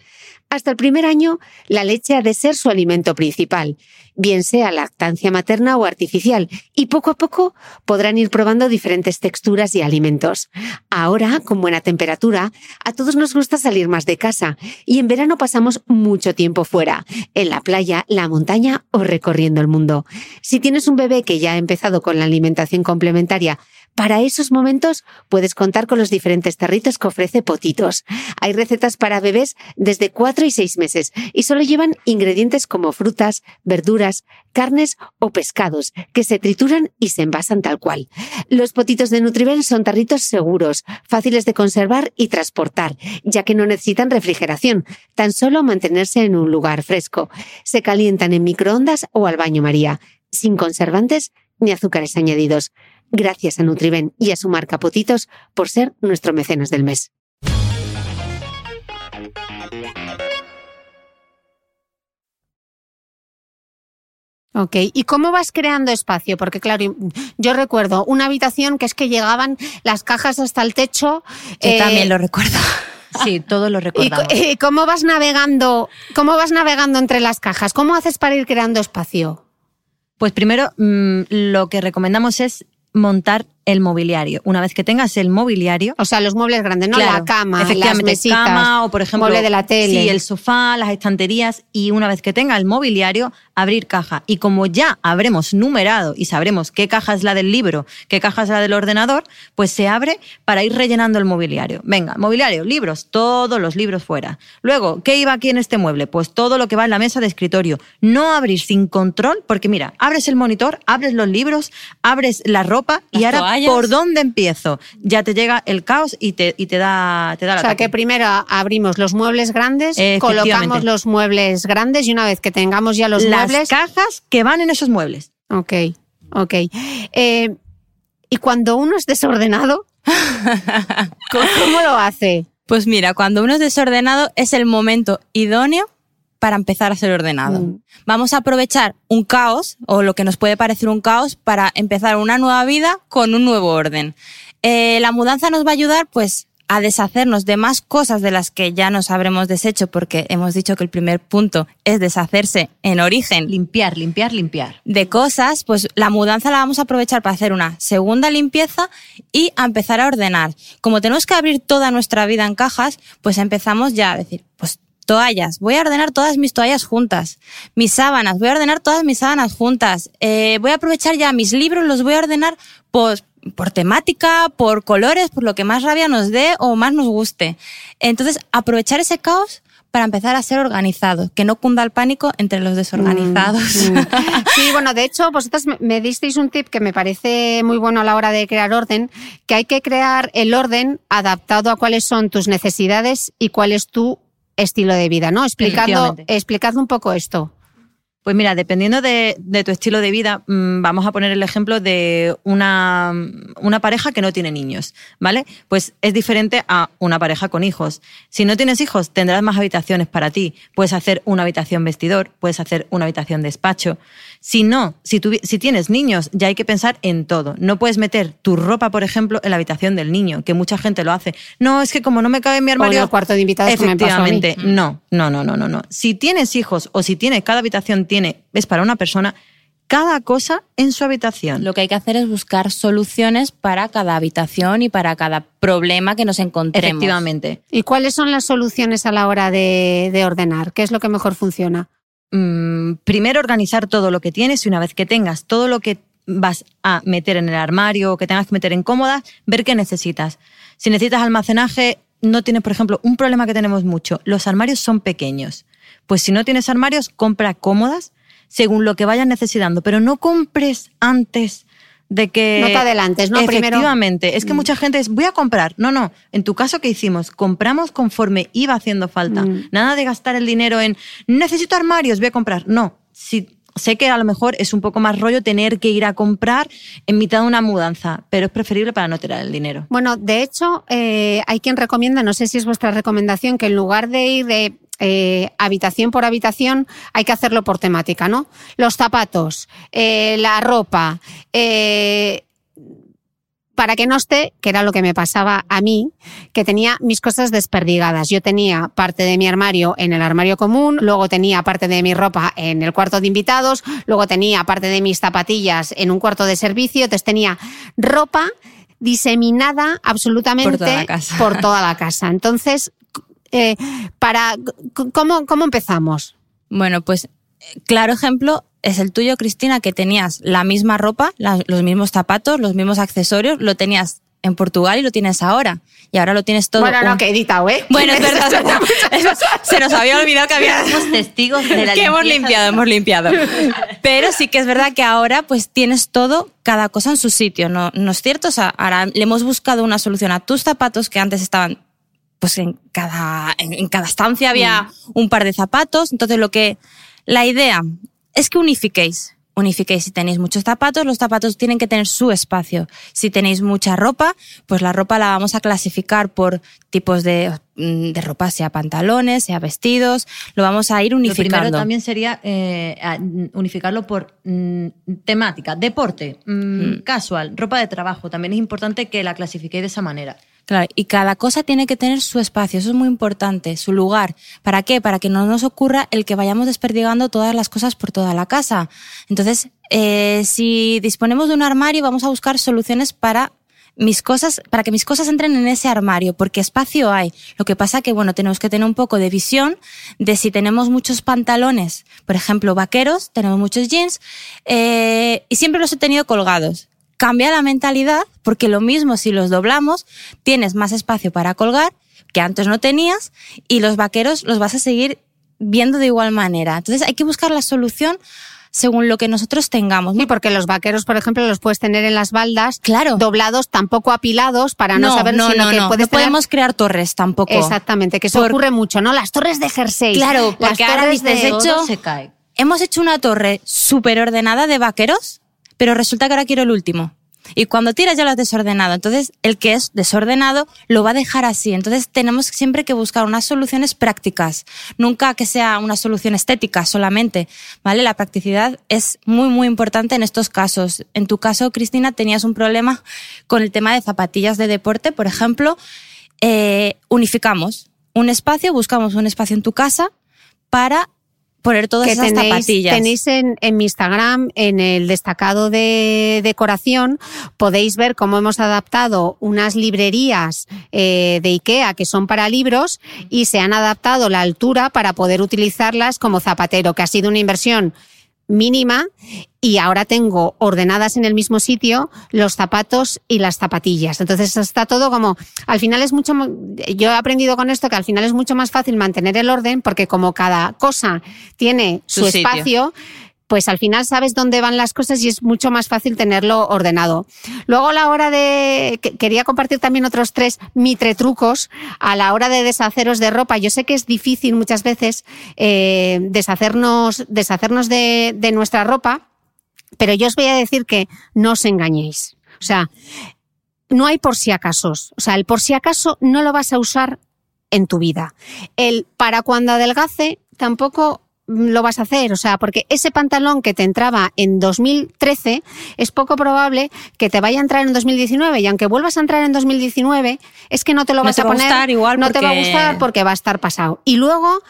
Hasta el primer año, la leche ha de ser su alimento principal, bien sea lactancia materna o artificial, y poco a poco podrán ir probando diferentes texturas y alimentos. Ahora, con buena temperatura, a todos nos gusta salir más de casa, y en verano pasamos mucho tiempo fuera, en la playa, la montaña o recorriendo el mundo. Si tienes un bebé que ya ha empezado con la alimentación complementaria, para esos momentos puedes contar con los diferentes tarritos que ofrece Potitos. Hay recetas para bebés desde 4 y seis meses y solo llevan ingredientes como frutas, verduras, carnes o pescados que se trituran y se envasan tal cual. Los potitos de Nutriben son tarritos seguros, fáciles de conservar y transportar, ya que no necesitan refrigeración, tan solo mantenerse en un lugar fresco. Se calientan en microondas o al baño María, sin conservantes ni azúcares añadidos. Gracias a Nutriben y a su marca Potitos por ser nuestro mecenas del mes. Ok, ¿y cómo vas creando espacio? Porque claro, yo recuerdo una habitación que es que llegaban las cajas hasta el techo. Yo también lo recuerdo. Sí, todo lo recordamos. ¿Y cómo vas navegando? ¿Cómo vas navegando entre las cajas? ¿Cómo haces para ir creando espacio? Pues primero, mm, lo que recomendamos es montar el mobiliario. Una vez que tengas el mobiliario. O sea, los muebles grandes, ¿no? Claro, la cama, efectivamente, las mesitas, cama o por ejemplo. mueble de la tele. Sí, el sofá, las estanterías. Y una vez que tenga el mobiliario, abrir caja. Y como ya habremos numerado y sabremos qué caja es la del libro, qué caja es la del ordenador, pues se abre para ir rellenando el mobiliario. Venga, mobiliario, libros, todos los libros fuera. Luego, ¿qué iba aquí en este mueble? Pues todo lo que va en la mesa de escritorio. No abrir sin control, porque mira, abres el monitor, abres los libros, abres la ropa y ahora por dónde empiezo. Ya te llega el caos y te, y te da, te da la O sea, que primero abrimos los muebles grandes, colocamos los muebles grandes y una vez que tengamos ya los las muebles. cajas que van en esos muebles. Ok, ok. Eh, y cuando uno es desordenado, ¿cómo, cómo lo hace? Pues mira, cuando uno es desordenado es el momento idóneo para empezar a ser ordenado. Mm. Vamos a aprovechar un caos, o lo que nos puede parecer un caos, para empezar una nueva vida con un nuevo orden. Eh, la mudanza nos va a ayudar, pues, a deshacernos de más cosas de las que ya nos habremos deshecho, porque hemos dicho que el primer punto es deshacerse en origen Limpiar, limpiar, limpiar. de cosas, pues la mudanza la vamos a aprovechar para hacer una segunda limpieza y a empezar a ordenar. Como tenemos que abrir toda nuestra vida en cajas, pues empezamos ya a decir, pues toallas, voy a ordenar todas mis toallas juntas, mis sábanas, voy a ordenar todas mis sábanas juntas, Eh, voy a aprovechar ya mis libros, los voy a ordenar pues, por temática, por colores, por lo que más rabia nos dé o más nos guste. Entonces, aprovechar ese caos para empezar a ser organizados, que no cunda el pánico entre los desorganizados. Mm, mm. Sí, bueno, de hecho, vosotras me- me disteis un tip que me parece muy bueno a la hora de crear orden, que hay que crear el orden adaptado a cuáles son tus necesidades y cuál es tu estilo de vida, ¿no? Explicando, explicad un poco esto. Pues mira, dependiendo de, de tu estilo de vida, mm, vamos a poner el ejemplo de una, una pareja que no tiene niños, ¿vale? Pues es diferente a una pareja con hijos. Si no tienes hijos, tendrás más habitaciones para ti. Puedes hacer una habitación vestidor, puedes hacer una habitación despacho. Si no, si, tienes niños, ya hay que pensar en todo. No puedes meter tu ropa, por ejemplo, en la habitación del niño, que mucha gente lo hace. No, es que como no me cabe en mi O en armario... el cuarto de invitados que me pasó a mí. Efectivamente, no, no, no, no, no, no. Si tienes hijos o si tienes, cada habitación tiene, es para una persona, cada cosa en su habitación. Lo que hay que hacer es buscar soluciones para cada habitación y para cada problema que nos encontremos. Efectivamente. ¿Y cuáles son las soluciones a la hora de, de ordenar? ¿Qué es lo que mejor funciona? Mm, primero organizar todo lo que tienes y una vez que tengas todo lo que vas a meter en el armario o que tengas que meter en cómodas, ver qué necesitas. Si necesitas almacenaje, no tienes, por ejemplo, un problema que tenemos mucho. Los armarios son pequeños. Pues si no tienes armarios, compra cómodas según lo que vayas necesitando, pero no compres antes de que... No te adelantes, ¿no? Primero- Efectivamente. Es que mucha gente es, voy a comprar. No, no. En tu caso, ¿qué hicimos? Compramos conforme iba haciendo falta. Mm. Nada de gastar el dinero en, necesito armarios, voy a comprar. No. Si, sé que a lo mejor es un poco más rollo tener que ir a comprar en mitad de una mudanza, pero es preferible para no tirar el dinero. Bueno, de hecho, eh, hay quien recomienda, no sé si es vuestra recomendación, que en lugar de ir de eh, habitación por habitación, hay que hacerlo por temática, ¿no? Los zapatos, eh, la ropa, eh, para que no esté, que era lo que me pasaba a mí, que tenía mis cosas desperdigadas. Yo tenía parte de mi armario en el armario común, luego tenía parte de mi ropa en el cuarto de invitados, luego tenía parte de mis zapatillas en un cuarto de servicio, entonces tenía ropa diseminada absolutamente Por toda la casa. por toda la casa. Entonces, eh, para, ¿cómo, ¿cómo empezamos? Bueno, pues eh, claro ejemplo es el tuyo, Cristina, que tenías la misma ropa, la- los mismos zapatos, los mismos accesorios, lo tenías en Portugal y lo tienes ahora. Y ahora lo tienes todo. Bueno, no, un- que he editado, ¿eh? Bueno, es verdad, es verdad. Se nos había olvidado que había Somos testigos de la que hemos limpiado, hemos limpiado. Pero sí que es verdad que ahora pues tienes todo, cada cosa en su sitio, ¿no, no es cierto? O sea, ahora le hemos buscado una solución a tus zapatos que antes estaban pues en cada, en, en cada estancia había un par de zapatos. Entonces lo que, la idea es que unifiquéis. Unifiquéis si tenéis muchos zapatos, los zapatos tienen que tener su espacio. Si tenéis mucha ropa, pues la ropa la vamos a clasificar por tipos de, mm, de ropa, sea pantalones, sea vestidos, lo vamos a ir Lo unificando. primero también sería eh, unificarlo por mm, temática, deporte, mm, casual, ropa de trabajo. También es importante que la clasifiquéis de esa manera. Claro, y cada cosa tiene que tener su espacio, eso es muy importante, su lugar. ¿Para qué? Para que no nos ocurra el que vayamos desperdigando todas las cosas por toda la casa. Entonces, eh, si disponemos de un armario, vamos a buscar soluciones para mis cosas, para que mis cosas entren en ese armario, porque espacio hay. Lo que pasa que, bueno, tenemos que tener un poco de visión de si tenemos muchos pantalones, por ejemplo, vaqueros, tenemos muchos jeans, eh, y siempre los he tenido colgados cambia la mentalidad, porque lo mismo si los doblamos, tienes más espacio para colgar que antes no tenías y los vaqueros los vas a seguir viendo de igual manera. Entonces hay que buscar la solución según lo que nosotros tengamos. Sí, porque los vaqueros, por ejemplo, los puedes tener en las baldas, Claro. doblados, tampoco apilados, para no, saber no, sino no, que no. puedes No tener- podemos crear torres tampoco. Exactamente, que eso Por- ocurre mucho, ¿no? Las torres de jersey. Claro, las porque ahora torres dices, de... hecho- se cae. Hemos hecho una torre súper ordenada de vaqueros, pero resulta que ahora quiero el último. Y cuando tiras ya lo has desordenado. Entonces, el que es desordenado lo va a dejar así. Entonces, tenemos siempre que buscar unas soluciones prácticas. Nunca que sea una solución estética solamente. ¿Vale? La practicidad es muy, muy importante en estos casos. En tu caso, Cristina, tenías un problema con el tema de zapatillas de deporte, por ejemplo. Eh, unificamos un espacio, buscamos un espacio en tu casa para poner todas que esas tenéis, zapatillas. tenéis en, en mi Instagram, en el destacado de decoración, podéis ver cómo hemos adaptado unas librerías eh, de IKEA que son para libros y se han adaptado la altura para poder utilizarlas como zapatero, que ha sido una inversión mínima y ahora tengo ordenadas en el mismo sitio los zapatos y las zapatillas. Entonces está todo como, al final es mucho, yo he aprendido con esto que al final es mucho más fácil mantener el orden porque como cada cosa tiene su, Su sitio. Pues al final sabes dónde van las cosas y es mucho más fácil tenerlo ordenado. Luego a la hora de, que- quería compartir también otros tres mitretrucos a la hora de deshaceros de ropa. Yo sé que es difícil muchas veces eh, deshacernos, deshacernos de, de nuestra ropa, pero yo os voy a decir que no os engañéis. O sea, no hay por si acasos. O sea, el por si acaso no lo vas a usar en tu vida. El para cuando adelgace tampoco lo vas a hacer, o sea, porque ese pantalón que te entraba en 2013 es poco probable que te vaya a entrar en 2019 y aunque vuelvas a entrar en 2019 es que no te lo No vas te a va a poner, gustar igual no te va a gustar porque va a estar pasado. Y luego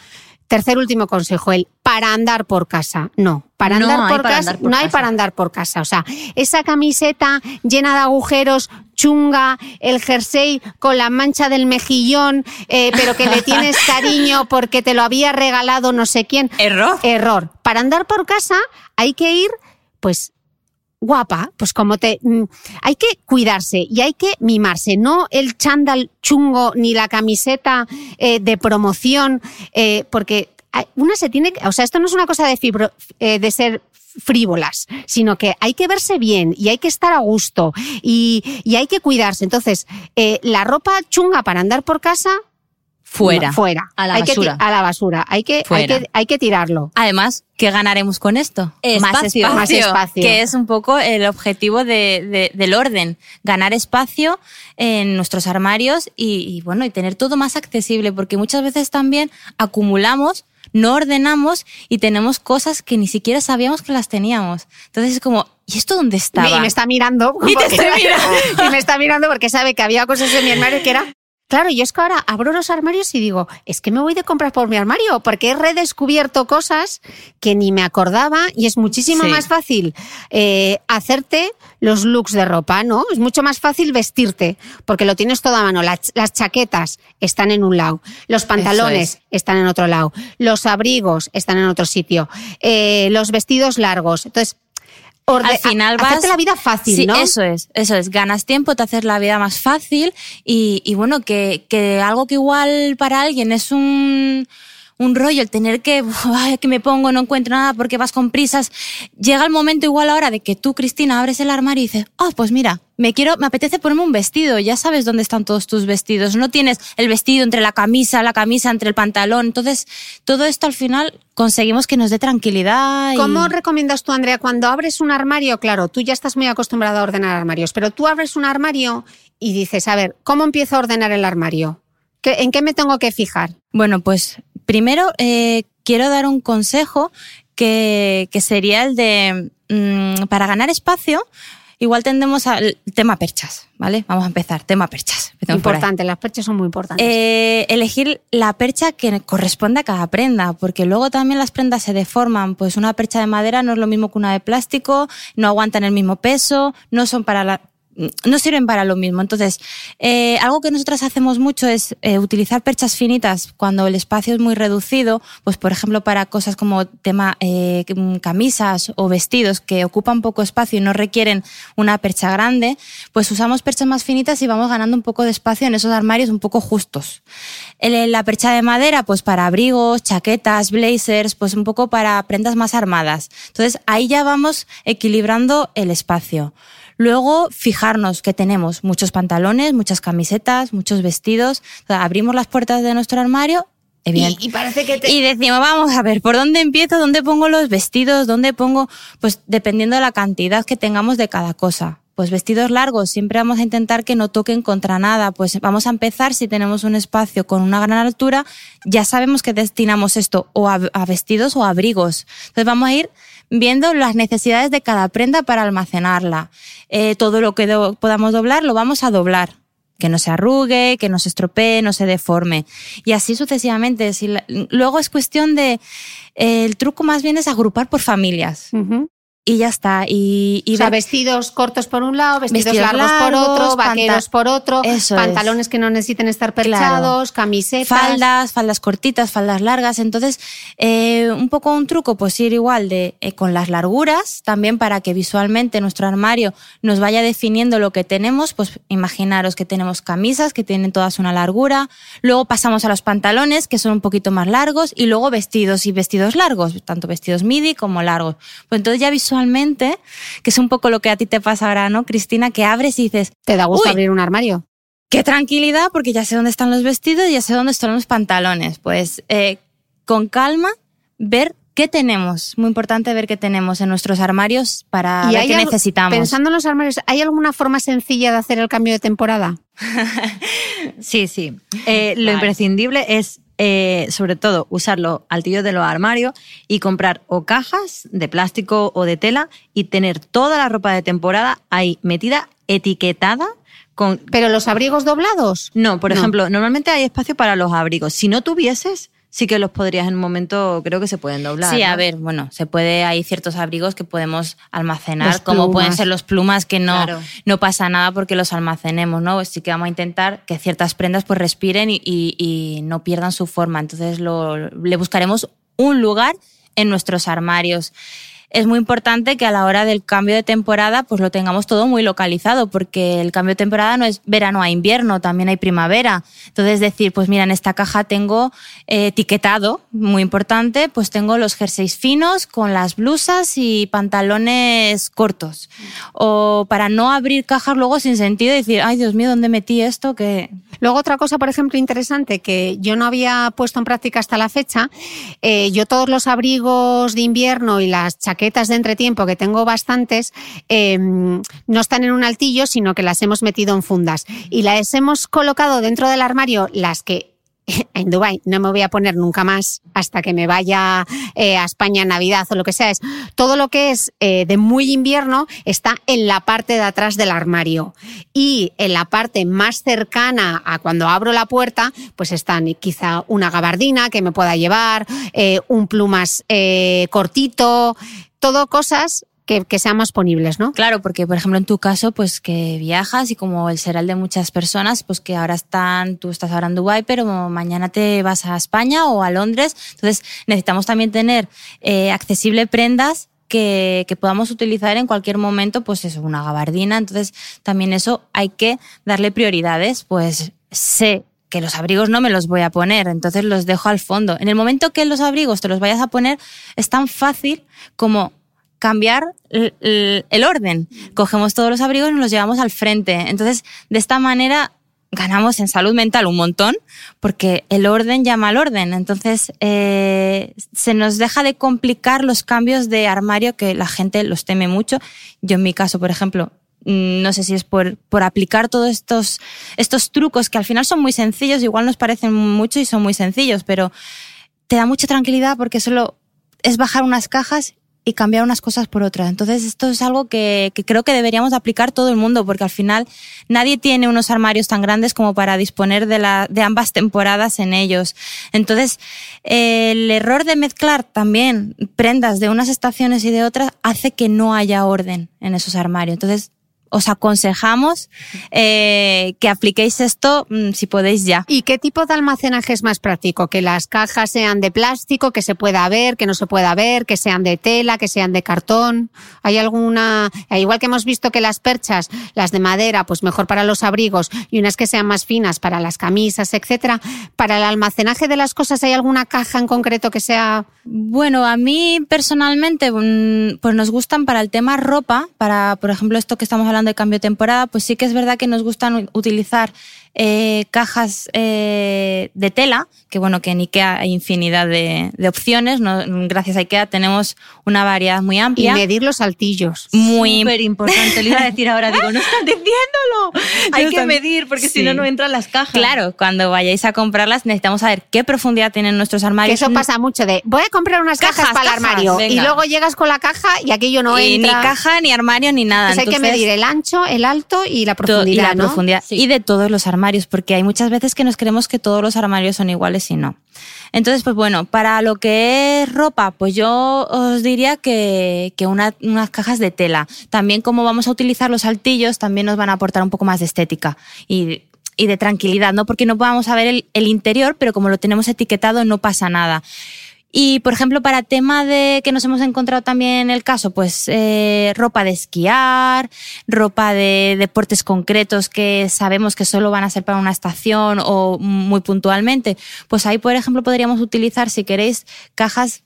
Tercer último consejo, el para andar por casa. No, para No andar por para casa, andar por no hay para andar por casa. O sea, esa camiseta llena de agujeros, chunga, el jersey con la mancha del mejillón, eh, pero que le tienes cariño porque te lo había regalado no sé quién. Error. Error. Para andar por casa hay que ir, pues, guapa, pues como te... mm, Hay que cuidarse y hay que mimarse, no el chándal chungo ni la camiseta eh, de promoción, eh, porque una se tiene que... O sea, esto no es una cosa de, fibro- eh, de ser frívolas, sino que hay que verse bien y hay que estar a gusto y, y hay que cuidarse. Entonces, eh, la ropa chunga para andar por casa... Fuera. fuera. A la Hay que ti- basura. a la basura. Hay que, hay que, hay que tirarlo. Además, ¿qué ganaremos con esto? Más Espacio. espacio. Más espacio. Que es un poco el objetivo de- de- del orden. Ganar espacio en nuestros armarios y, y, bueno, y tener todo más accesible. Porque muchas veces también acumulamos, no ordenamos y tenemos cosas que ni siquiera sabíamos que las teníamos. Entonces es como, ¿y esto dónde estaba? Y me está mirando. Y te porque- estoy mirando. y me está mirando porque sabe que había cosas en mi armario que era. Claro, yo es que ahora abro los armarios y digo, es que me voy de compras por mi armario, porque he redescubierto cosas que ni me acordaba y es muchísimo Sí. más fácil eh, hacerte los looks de ropa, ¿no? Es mucho más fácil vestirte, porque lo tienes todo a mano. Las, las chaquetas están en un lado, los pantalones es. están en otro lado, los abrigos están en otro sitio, eh, los vestidos largos. Entonces, Orde- al final vas... hacerte la vida fácil, Sí, ¿no? eso es, eso es. Ganas tiempo, te haces la vida más fácil y, y bueno, que, que algo que igual para alguien es un, un rollo, el tener que, ay, que me pongo, no encuentro nada porque vas con prisas. Llega el momento igual ahora de que tú, Cristina, abres el armario y dices, oh, pues mira, me quiero, me apetece ponerme un vestido. Ya sabes dónde están todos tus vestidos. No tienes el vestido entre la camisa, la camisa entre el pantalón. Entonces, todo esto al final conseguimos que nos dé tranquilidad. y- ¿Cómo recomiendas tú, Andrea, cuando abres un armario? Claro, tú ya estás muy acostumbrada a ordenar armarios, pero tú abres un armario y dices, a ver, ¿cómo empiezo a ordenar el armario? ¿Qué- ¿En qué me tengo que fijar? Bueno, pues primero eh, quiero dar un consejo que, que sería el de, mm, para ganar espacio, igual tendemos al tema perchas, ¿vale? Vamos a empezar, tema perchas. Importante, las perchas son muy importantes. Eh, elegir la percha que corresponde a cada prenda, porque luego también las prendas se deforman. Pues una percha de madera no es lo mismo que una de plástico, no aguantan el mismo peso, no son para la, no sirven para lo mismo. Entonces, eh, algo que nosotras hacemos mucho es eh, utilizar perchas finitas cuando el espacio es muy reducido, pues por ejemplo para cosas como tema eh, camisas o vestidos que ocupan poco espacio y no requieren una percha grande, pues usamos perchas más finitas y vamos ganando un poco de espacio en esos armarios un poco justos. El- la percha de madera, pues para abrigos, chaquetas, blazers, pues un poco para prendas más armadas. Entonces ahí ya vamos equilibrando el espacio. Luego, fijarnos que tenemos muchos pantalones, muchas camisetas, muchos vestidos. O sea, abrimos las puertas de nuestro armario. y, parece que te... y decimos, vamos a ver, ¿por dónde empiezo? ¿Dónde pongo los vestidos? ¿Dónde pongo? Pues dependiendo de la cantidad que tengamos de cada cosa. Pues vestidos largos, siempre vamos a intentar que no toquen contra nada. Pues vamos a empezar, si tenemos un espacio con una gran altura, ya sabemos que destinamos esto o a, a vestidos o a abrigos. Entonces vamos a ir viendo las necesidades de cada prenda para almacenarla. Eh, todo lo que podamos doblar lo vamos a doblar que no se arrugue, que no se estropee, no se deforme. Y así sucesivamente. Luego es cuestión de... eh, el truco más bien es agrupar por familias. Y ya está. Y, y o sea, vestidos cortos por un lado, vestidos, Vestidos largos, por otro, vaqueros por otro, Eso pantalones que no necesiten estar perchados, camisetas. faldas, faldas cortitas, faldas largas. Entonces, eh, un poco un truco, pues ir igual de eh, con las larguras, también para que visualmente nuestro armario nos vaya definiendo lo que tenemos. Pues imaginaros que tenemos camisas que tienen todas una largura, luego pasamos a los pantalones que son un poquito más largos y luego vestidos y vestidos largos, tanto vestidos midi como largos. Pues entonces ya visualmente, que es un poco lo que a ti te pasa ahora, ¿no, Cristina? Que abres y dices, ¿Te da gusto Uy. abrir un armario? Qué tranquilidad, porque ya sé dónde están los vestidos y ya sé dónde están los pantalones. Pues eh, con calma, ver qué tenemos. Muy importante ver qué tenemos en nuestros armarios para ver qué necesitamos. Pensando en los armarios, ¿hay alguna forma sencilla de hacer el cambio de temporada? Sí, sí. Eh, lo imprescindible es, eh, sobre todo, usar los altillos de los armarios y comprar o cajas de plástico o de tela y tener toda la ropa de temporada ahí metida, etiquetada con... ¿Pero los abrigos doblados? No, por No. ejemplo, normalmente hay espacio para los abrigos. Si no tuvieses, sí que los podrías en un momento, creo que se pueden doblar. Sí, a ver, bueno, se puede, hay ciertos abrigos que podemos almacenar, como pueden ser los plumas, que no, Claro. no pasa nada porque los almacenemos, ¿no? Sí que vamos a intentar que ciertas prendas pues respiren y, y- y no pierdan su forma. Entonces lo, le buscaremos un lugar en nuestros armarios. Es muy importante que a la hora del cambio de temporada pues lo tengamos todo muy localizado porque el cambio de temporada no es verano a invierno, también hay primavera. Entonces decir, pues mira, en esta caja tengo eh, etiquetado, muy importante, pues tengo los jerseys finos con las blusas y pantalones cortos. O para no abrir cajas luego sin sentido y decir, ay Dios mío, ¿dónde metí esto? Que Luego otra cosa, por ejemplo, interesante que yo no había puesto en práctica hasta la fecha, eh, yo todos los abrigos de invierno y las chaquetas de entretiempo, que tengo bastantes, eh, no están en un altillo, sino que las hemos metido en fundas. Y las hemos colocado dentro del armario, las que en Dubai no me voy a poner nunca más hasta que me vaya eh, a España en Navidad o lo que sea. Es todo lo que es eh, de muy invierno está en la parte de atrás del armario y en la parte más cercana a cuando abro la puerta, pues están quizá una gabardina que me pueda llevar, eh, un plumas cortito, todo cosas que, que sean más ponibles, ¿no? Claro, porque por ejemplo en tu caso, pues que viajas y como el será el de muchas personas, pues que ahora están, tú estás ahora en Dubái, pero mañana te vas a España o a Londres. Entonces necesitamos también tener eh, accesible prendas que, que podamos utilizar en cualquier momento, pues eso, una gabardina. Entonces, también eso hay que darle prioridades. Pues sé que los abrigos no me los voy a poner, entonces los dejo al fondo. En el momento que los abrigos te los vayas a poner, es tan fácil como cambiar el, orden. Cogemos todos los abrigos y nos los llevamos al frente. Entonces, de esta manera ganamos en salud mental un montón porque el orden llama al orden. Entonces, eh, se nos deja de complicar los cambios de armario que la gente los teme mucho. Yo en mi caso, por ejemplo, no sé si es por, por aplicar todos estos, estos trucos que al final son muy sencillos, igual nos parecen mucho y son muy sencillos, pero te da mucha tranquilidad porque solo es bajar unas cajas y cambiar unas cosas por otras. Entonces esto es algo que, que creo que deberíamos aplicar todo el mundo porque al final nadie tiene unos armarios tan grandes como para disponer de, la, de ambas temporadas en ellos. Entonces el error de mezclar también prendas de unas estaciones y de otras hace que no haya orden en esos armarios. Entonces os aconsejamos eh, que apliquéis esto mm, si podéis ya. ¿Y qué tipo de almacenaje es más práctico? Que las cajas sean de plástico, que se pueda ver, que no se pueda ver, que sean de tela, que sean de cartón. ¿Hay alguna, eh, igual que hemos visto que las perchas, las de madera, pues mejor para los abrigos y unas que sean más finas para las camisas, etcétera? Para el almacenaje de las cosas, ¿hay alguna caja en concreto que sea Bueno, a mí personalmente, mm, pues nos gustan para el tema ropa, para, por ejemplo, esto que estamos hablando de cambio de temporada, pues sí que es verdad que nos gustan utilizar eh, cajas eh, de tela, que bueno, que en IKEA hay infinidad de, de opciones, ¿no? gracias a IKEA tenemos una variedad muy y amplia. medir los saltillos? muy Súper importante, lo iba a decir ahora, digo, no estás diciéndolo. Hay Yo que también. medir porque Sí. si no, no entran las cajas. Claro, cuando vayáis a comprarlas necesitamos saber qué profundidad tienen nuestros Que armarios. eso pasa mucho de, voy a comprar unas cajas, Cajas, para el armario. Y luego llegas con la caja y aquello no y entra. ni caja, ni armario, ni nada. Pues hay que Entonces- medir el ancho, el alto y la profundidad, y la ¿no? profundidad. Y de todos los armarios, porque hay muchas veces que nos creemos que todos los armarios son iguales y no. Entonces, pues bueno, para lo que es ropa, pues yo os diría que, que una- unas cajas de tela. También como vamos a utilizar los altillos, también nos van a aportar un poco más de estética y, y de tranquilidad, ¿no? Porque no vamos a ver el interior, pero como lo tenemos etiquetado no pasa nada. Y, por ejemplo, para tema de que nos hemos encontrado también el caso, pues eh, ropa de esquiar, ropa de deportes concretos que sabemos que solo van a ser para una estación o muy puntualmente, pues ahí, por ejemplo, podríamos utilizar, si queréis, cajas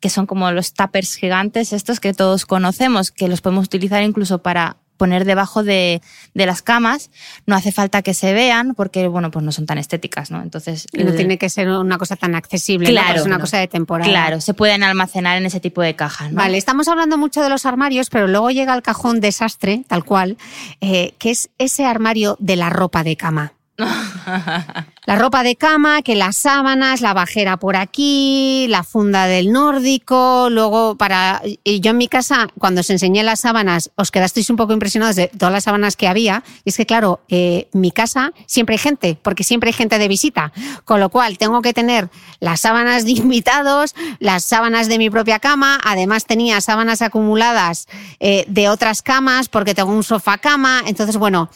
que son como los tuppers gigantes, estos que todos conocemos, que los podemos utilizar incluso para poner debajo de, de las camas. No hace falta que se vean porque, bueno, pues no son tan estéticas, ¿no? Entonces, no el- tiene que ser una cosa tan accesible. Claro, es una no. cosa de temporada. Claro, se pueden almacenar en ese tipo de cajas. ¿no? Vale, estamos hablando mucho de los armarios, pero luego llega el cajón desastre, tal cual, eh, que es ese armario de la ropa de cama. La ropa de cama, que las sábanas, la bajera por aquí, la funda del nórdico, luego para... y Yo en mi casa, cuando os enseñé las sábanas, os quedasteis un poco impresionados de todas las sábanas que había. Y es que, claro, eh, mi casa siempre hay gente, porque siempre hay gente de visita. Con lo cual, tengo que tener las sábanas de invitados, las sábanas de mi propia cama. Además, tenía sábanas acumuladas eh, de otras camas, porque tengo un sofá cama. Entonces, bueno,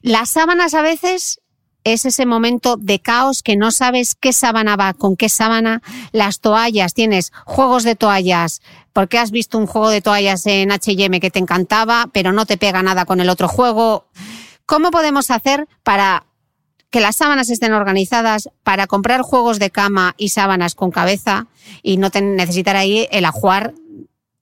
las sábanas a veces es ese momento de caos que no sabes qué sábana va con qué sábana. Las toallas, tienes juegos de toallas, porque has visto un juego de toallas en HM que te encantaba, pero no te pega nada con el otro juego. ¿Cómo podemos hacer para que las sábanas estén organizadas, para comprar juegos de cama y sábanas con cabeza y no necesitar ahí el ajuar?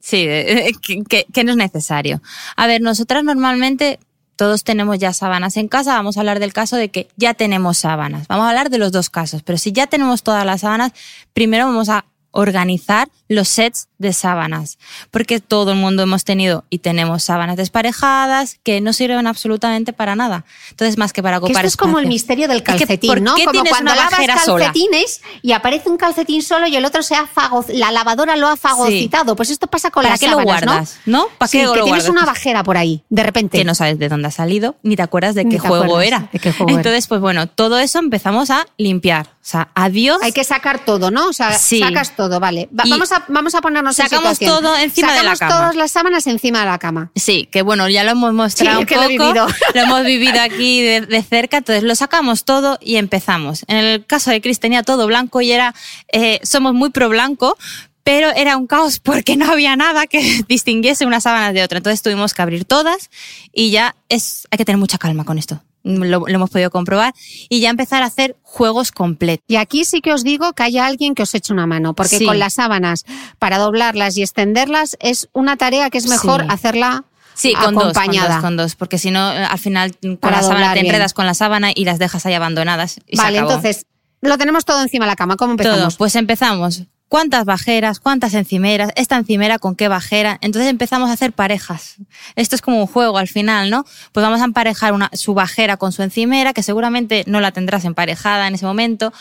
Sí, que- que no es necesario. A ver, nosotras normalmente todos tenemos ya sábanas en casa. Vamos a hablar del caso de que ya tenemos sábanas. Vamos a hablar de los dos casos. Pero si ya tenemos todas las sábanas, primero vamos a organizar los sets de sábanas. Porque todo el mundo hemos tenido y tenemos sábanas desparejadas que no sirven absolutamente para nada. Entonces, más que para Que ocupar esto es como el misterio del Es que, calcetín, ¿por ¿no? qué Como tienes cuando lavas sola? calcetines y aparece un calcetín solo y el otro se ha fago- la lavadora lo ha fagocitado. Pues esto pasa con ¿Para las qué lo guardas? ¿No? ¿Para Sí, qué que lo tienes guardas? una bajera por ahí, de repente. que no sabes de dónde ha salido, ni te acuerdas de qué juego era. de qué juego era. Entonces, pues bueno, todo eso empezamos a limpiar. O sea, adiós. Hay que sacar todo, ¿no? O sea, Sí. sacas todo, vale. Va- Y vamos, a, vamos a ponernos en sacamos situación. todo encima de la Sacamos cama. todas las sábanas encima de la cama. Sí, que bueno, ya lo hemos mostrado Sí, un que lo he poco, vivido. lo hemos vivido aquí de, de cerca, entonces lo sacamos todo y empezamos. En el caso de Chris tenía todo blanco y era, eh, somos muy pro blanco, pero era un caos porque no había nada que distinguiese unas sábanas de otra. Entonces tuvimos que abrir todas y ya es, hay que tener mucha calma con esto. Lo, lo hemos podido comprobar y ya empezar a hacer juegos completos. Y aquí sí que os digo que haya alguien que os eche una mano, porque Sí. con las sábanas, para doblarlas y extenderlas, es una tarea que es mejor Sí. hacerla Sí, con dos, con acompañada. dos, con dos, porque si no, eh, al final con Para la sábana te bien. enredas con la sábana y las dejas ahí abandonadas. Y se Vale, acabó. entonces, lo tenemos todo encima de la cama. ¿Cómo Todo. empezamos? Pues empezamos. ¿Cuántas bajeras? ¿Cuántas encimeras? ¿Esta encimera con qué bajera? Entonces empezamos a hacer parejas. Esto es como un juego al final, ¿no? Pues vamos a emparejar una, su bajera con su encimera, que seguramente no la tendrás emparejada en ese momento,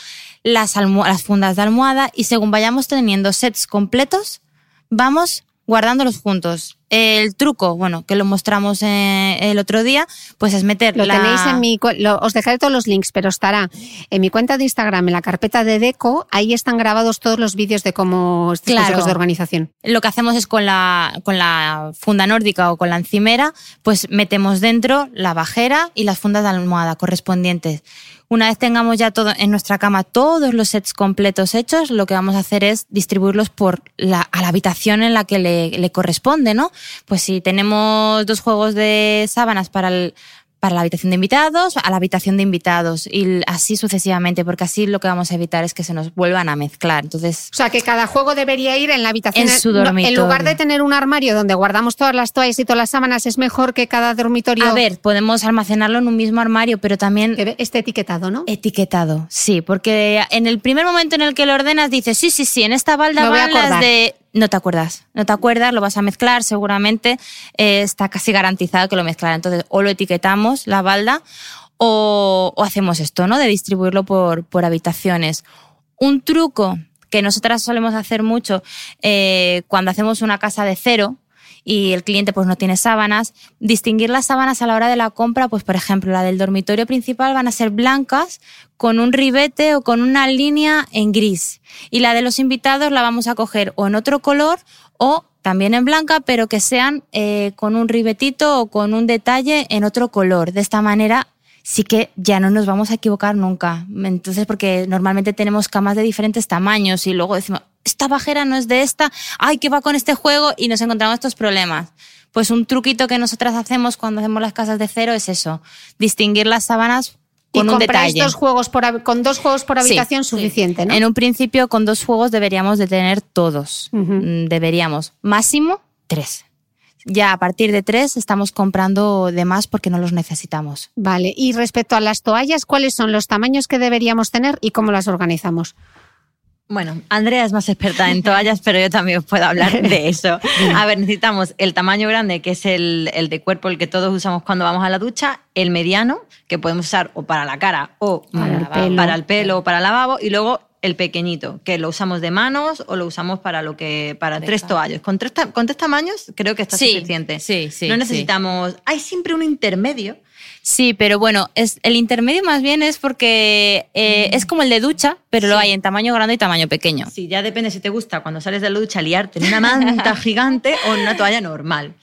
las, fundas de almohada y según vayamos teniendo sets completos, vamos guardándolos juntos. El truco, bueno, que lo mostramos eh, el otro día, pues es meter Lo la... tenéis en mi. lo- os dejaré todos los links, pero estará en mi cuenta de Instagram, en la carpeta de Deco. Ahí están grabados todos los vídeos de cómo Claro. de organización. Lo que hacemos es con la, con la funda nórdica o con la encimera, pues metemos dentro la bajera y las fundas de almohada correspondientes. Una vez tengamos ya todo en nuestra cama todos los sets completos hechos, lo que vamos a hacer es distribuirlos por la, a la habitación en la que le, le corresponde, ¿no? Pues si tenemos dos juegos de sábanas para el, para la habitación de invitados, a la habitación de invitados y así sucesivamente, porque así lo que vamos a evitar es que se nos vuelvan a mezclar. Entonces, O sea, que cada juego debería ir en la habitación. En su No, En dormitorio. lugar de tener un armario donde guardamos todas las toallas y todas las sábanas, es mejor que cada dormitorio A ver, podemos almacenarlo en un mismo armario, pero también que esté etiquetado, ¿no? etiquetado. Sí, porque en el primer momento en el que lo ordenas dices, sí, sí, sí, en esta balda van las de... No te acuerdas, no te acuerdas, lo vas a mezclar, seguramente eh, está casi garantizado que lo mezclará. Entonces, o lo etiquetamos, la balda, o, o hacemos esto, ¿no? De distribuirlo por, por habitaciones. Un truco que nosotras solemos hacer mucho eh, cuando hacemos una casa de cero y el cliente pues no tiene sábanas, distinguir las sábanas a la hora de la compra, pues por ejemplo la del dormitorio principal van a ser blancas con un ribete o con una línea en gris y la de los invitados la vamos a coger o en otro color o también en blanca, pero que sean eh, con un ribetito o con un detalle en otro color. De esta manera sí que ya no nos vamos a equivocar nunca. Entonces, porque normalmente tenemos camas de diferentes tamaños y luego decimos, esta bajera no es de esta, ay, ¿qué va con este juego? Y nos encontramos estos problemas. Pues un truquito que nosotras hacemos cuando hacemos las casas de cero es eso, distinguir las sábanas y con un compráis detalle. dos juegos por, con dos juegos por habitación sí. suficiente, ¿no? En un principio, con dos juegos deberíamos de tener todos. Mm, Deberíamos. Máximo, tres. Ya a partir de tres estamos comprando de más porque no los necesitamos. Vale, y respecto a las toallas, ¿cuáles son los tamaños que deberíamos tener y cómo las organizamos? Bueno, Andrea es más experta en toallas, pero yo también os puedo hablar de eso. A ver, necesitamos el tamaño grande, que es el, el de cuerpo, el que todos usamos cuando vamos a la ducha, el mediano, que podemos usar o para la cara o Para el para, pelo. para el pelo o para el lavabo, y luego el pequeñito, que lo usamos de manos o lo usamos para lo que para tres toallas. Con tres, con tres tamaños creo que está Sí, suficiente. sí, sí, No sí. necesitamos... Hay siempre un intermedio. Sí, pero bueno, es, el intermedio más bien es porque eh, es como el de ducha, pero lo hay en tamaño grande y tamaño pequeño. Sí, ya depende si te gusta cuando sales de la ducha liarte en una manta gigante o en una toalla normal.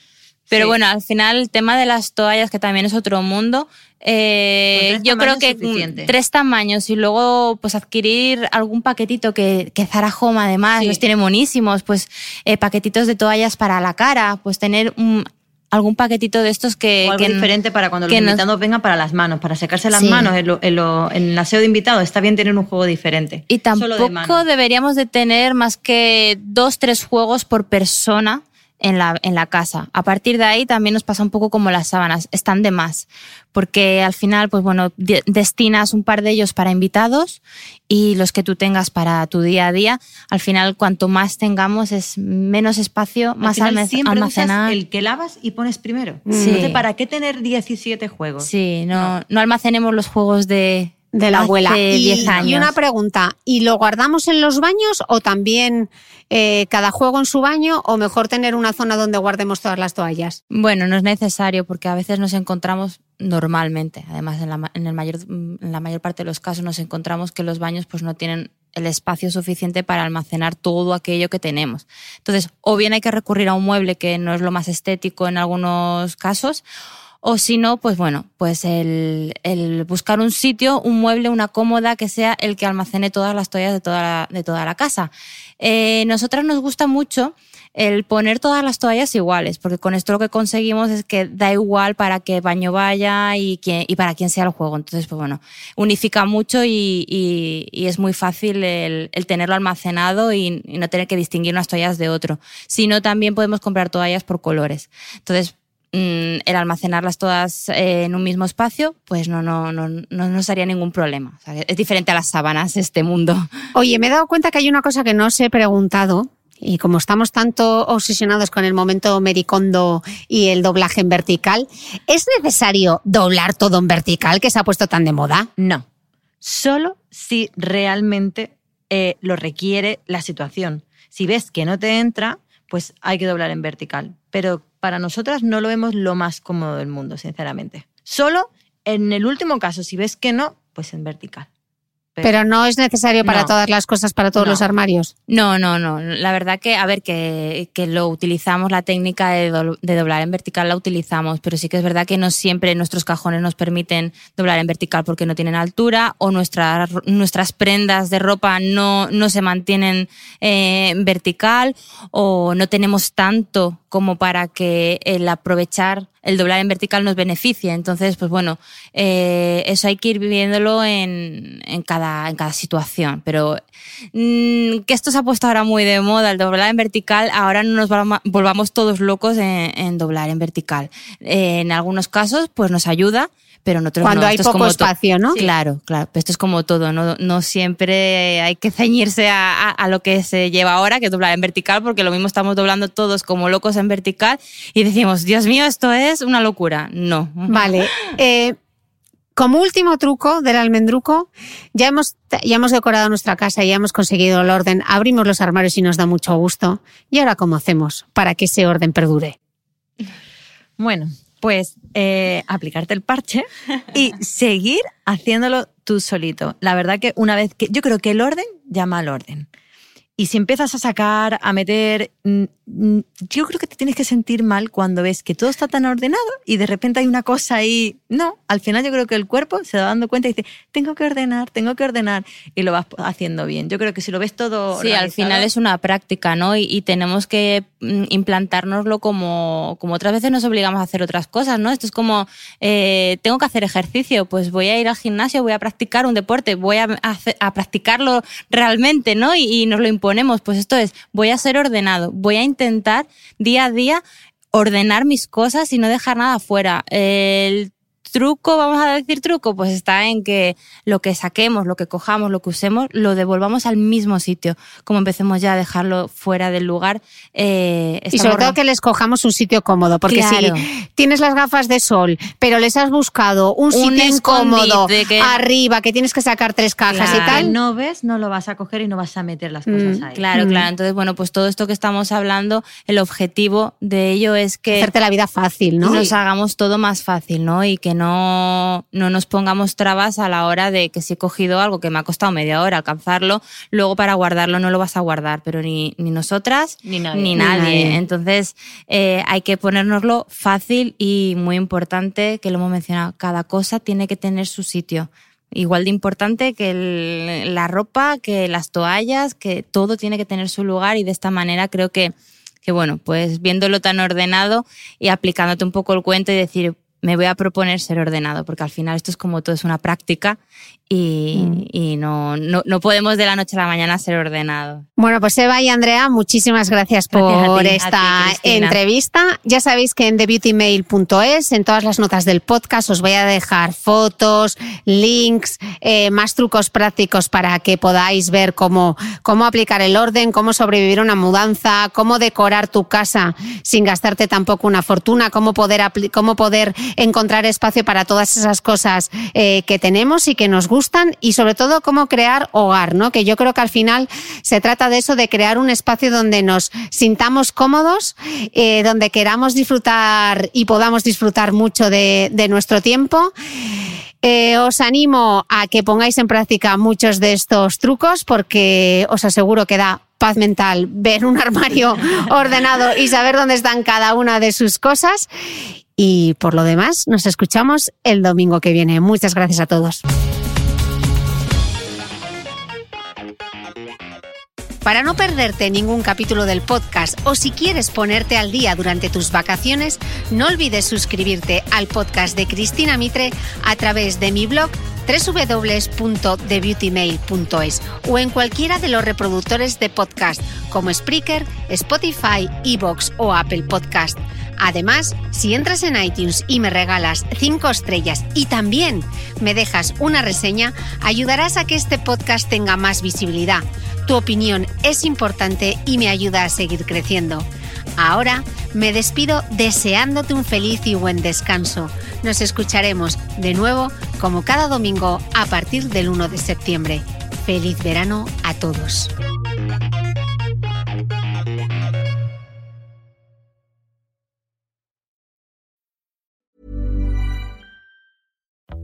Pero Sí. bueno, al final el tema de las toallas, que también es otro mundo, eh, yo creo que suficiente. tres tamaños y luego pues adquirir algún paquetito que, que Zara Home además Sí. los tiene monísimos, pues eh, paquetitos de toallas para la cara, pues tener un- algún paquetito de estos que... O algo que diferente para cuando los nos- invitados vengan para las manos, para secarse las Sí. manos en, lo- en lo- en el aseo de invitados. Está bien tener un juego diferente. Y de tampoco deberíamos de tener más que dos, tres juegos por persona en la, en la casa. A partir de ahí también nos pasa un poco como las sábanas, están de más, porque al final, pues bueno, de- destinas un par de ellos para invitados y los que tú tengas para tu día a día. Al final, cuanto más tengamos es menos espacio, Al más final almac- siempre usas almacenar. el que lavas y pones primero. Sí. Entonces, ¿para qué tener 17 juegos? Sí, no, no almacenemos los juegos de, De la hace abuela. Y, 10 años. y una pregunta, ¿y lo guardamos en los baños o también eh, cada juego en su baño o mejor tener una zona donde guardemos todas las toallas? Bueno, no es necesario porque a veces nos encontramos normalmente, además en la, en el mayor, en la mayor parte de los casos nos encontramos que los baños pues no tienen el espacio suficiente para almacenar todo aquello que tenemos. Entonces, o bien hay que recurrir a un mueble que no es lo más estético en algunos casos, O si no, pues bueno, pues el, el, buscar un sitio, un mueble, una cómoda que sea el que almacene todas las toallas de toda la, de toda la casa. Eh, nosotras nos gusta mucho el poner todas las toallas iguales, porque con esto lo que conseguimos es que da igual para qué baño vaya y, y para quién sea el juego. Entonces, pues bueno, unifica mucho y, y, es muy fácil el, el tenerlo almacenado y, no tener que distinguir unas toallas de otro. Sino también podemos comprar toallas por colores. Entonces, el almacenarlas todas eh, en un mismo espacio, pues no, no, no, no nos haría ningún problema. es diferente a las sábanas este mundo. Oye, me he dado cuenta que hay una cosa que no os he preguntado, y como estamos tanto obsesionados con el momento mericondo y el doblaje en vertical, ¿es necesario doblar todo en vertical que se ha puesto tan de moda? No, solo si realmente eh, lo requiere la situación. Si ves que no te entra, pues hay que doblar en vertical. Pero para nosotras no lo vemos lo más cómodo del mundo, sinceramente. Solo en el último caso, si ves que no, pues en vertical. Pero, no es necesario para todas las cosas, para todos los armarios. No, no, no. La verdad que, a ver, que, que lo utilizamos, la técnica de, doblar en vertical la utilizamos, pero sí que es verdad que no siempre nuestros cajones nos permiten doblar en vertical porque no tienen altura o nuestras nuestras prendas de ropa no, no se mantienen eh, en vertical o no tenemos tanto como para que el aprovechar el doblar en vertical nos beneficie. Entonces, pues bueno, eh, eso hay que ir viviéndolo en, en, cada, en cada situación. Pero mm, que esto se ha puesto ahora muy de moda, el doblar en vertical, ahora no nos volvamos todos locos en, doblar en vertical. Eh, en algunos casos, pues nos ayuda, pero en otros Cuando hay poco espacio, ¿no? Claro, claro. esto es como todo, no, no siempre hay que ceñirse a, a, lo que se lleva ahora, que es doblar en vertical, porque lo mismo estamos doblando todos como locos en vertical y decimos, Dios mío, esto es una locura. No. Vale. Eh, como último truco del almendruco, ya hemos, ya hemos decorado nuestra casa y ya hemos conseguido el orden, abrimos los armarios y nos da mucho gusto. ¿Y ahora cómo hacemos para que ese orden perdure? Bueno, pues eh, aplicarte el parche y seguir haciéndolo tú solito. La verdad que una vez que yo creo que el orden llama al orden. Y si empiezas a sacar, a meter, yo creo que te tienes que sentir mal cuando ves que todo está tan ordenado y de repente hay una cosa ahí. No, al final yo creo que el cuerpo se va dando cuenta y dice, tengo que ordenar, tengo que ordenar y lo vas haciendo bien. Yo creo que si lo ves todo... Sí, al final es una práctica, ¿no? Y, tenemos que mm, implantárnoslo como, como otras veces nos obligamos a hacer otras cosas, ¿no? Esto es como, eh, tengo que hacer ejercicio, pues voy a ir al gimnasio, voy a practicar un deporte, voy a, a practicarlo realmente, ¿no? Y, y nos lo pues esto es, voy a ser ordenado, voy a intentar día a día ordenar mis cosas y no dejar nada fuera. Truco, vamos a decir truco, pues está en que lo que saquemos, lo que cojamos, lo que usemos, lo devolvamos al mismo sitio. Como empecemos ya a dejarlo fuera del lugar. Eh, y sobre todo que les cojamos un sitio cómodo, porque si tienes las gafas de sol, pero les has buscado un, sitio incómodo arriba, que tienes que sacar tres cajas y tal. No ves, no lo vas a coger y no vas a meter las cosas mm, ahí. Claro, claro. Mm. Entonces, bueno, pues todo esto que estamos hablando, el objetivo de ello es que. Hacerte la vida fácil, ¿no? Nos hagamos todo más fácil, ¿no? Y que no no, no nos pongamos trabas a la hora de que si he cogido algo que me ha costado media hora alcanzarlo, luego para guardarlo no lo vas a guardar, pero ni, ni nosotras ni nadie. Entonces eh, hay que ponérnoslo fácil y muy importante, que lo hemos mencionado, cada cosa tiene que tener su sitio. Igual de importante que la ropa, que las toallas, que todo tiene que tener su lugar y de esta manera creo que, que, bueno, pues viéndolo tan ordenado y aplicándote un poco el cuento y decir, me voy a proponer ser ordenado, porque al final esto es como todo, es una práctica y, mm. no, no, podemos de la noche a la mañana ser ordenados. Bueno, pues Eva y Andrea, muchísimas gracias, por esta entrevista. Ya sabéis que en thebeautymail.es, en todas las notas del podcast, os voy a dejar fotos, links, eh, más trucos prácticos para que podáis ver cómo, cómo aplicar el orden, cómo sobrevivir a una mudanza, cómo decorar tu casa sin gastarte tampoco una fortuna, cómo poder, cómo poder encontrar espacio para todas esas cosas eh, que tenemos y que nos gustan y sobre todo cómo crear hogar, ¿no? Que yo creo que al final se trata de eso, de crear un espacio donde nos sintamos cómodos, eh, donde queramos disfrutar y podamos disfrutar mucho de, nuestro tiempo. Eh, os animo a que pongáis en práctica muchos de estos trucos porque os aseguro que da paz mental ver un armario ordenado y saber dónde están cada una de sus cosas. Y por lo demás, nos escuchamos el domingo que viene. Muchas gracias a todos. Para no perderte ningún capítulo del podcast o si quieres ponerte al día durante tus vacaciones, no olvides suscribirte al podcast de Cristina Mitre a través de mi blog www.thebeautymail.es o en cualquiera de los reproductores de podcast como Spreaker, Spotify, Evox o Apple Podcast. Además, si entras en iTunes y me regalas 5 estrellas y también me dejas una reseña, ayudarás a que este podcast tenga más visibilidad. Tu opinión es importante y me ayuda a seguir creciendo. Ahora me despido deseándote un feliz y buen descanso. Nos escucharemos de nuevo como cada domingo a partir del 1 de septiembre. Feliz verano a todos.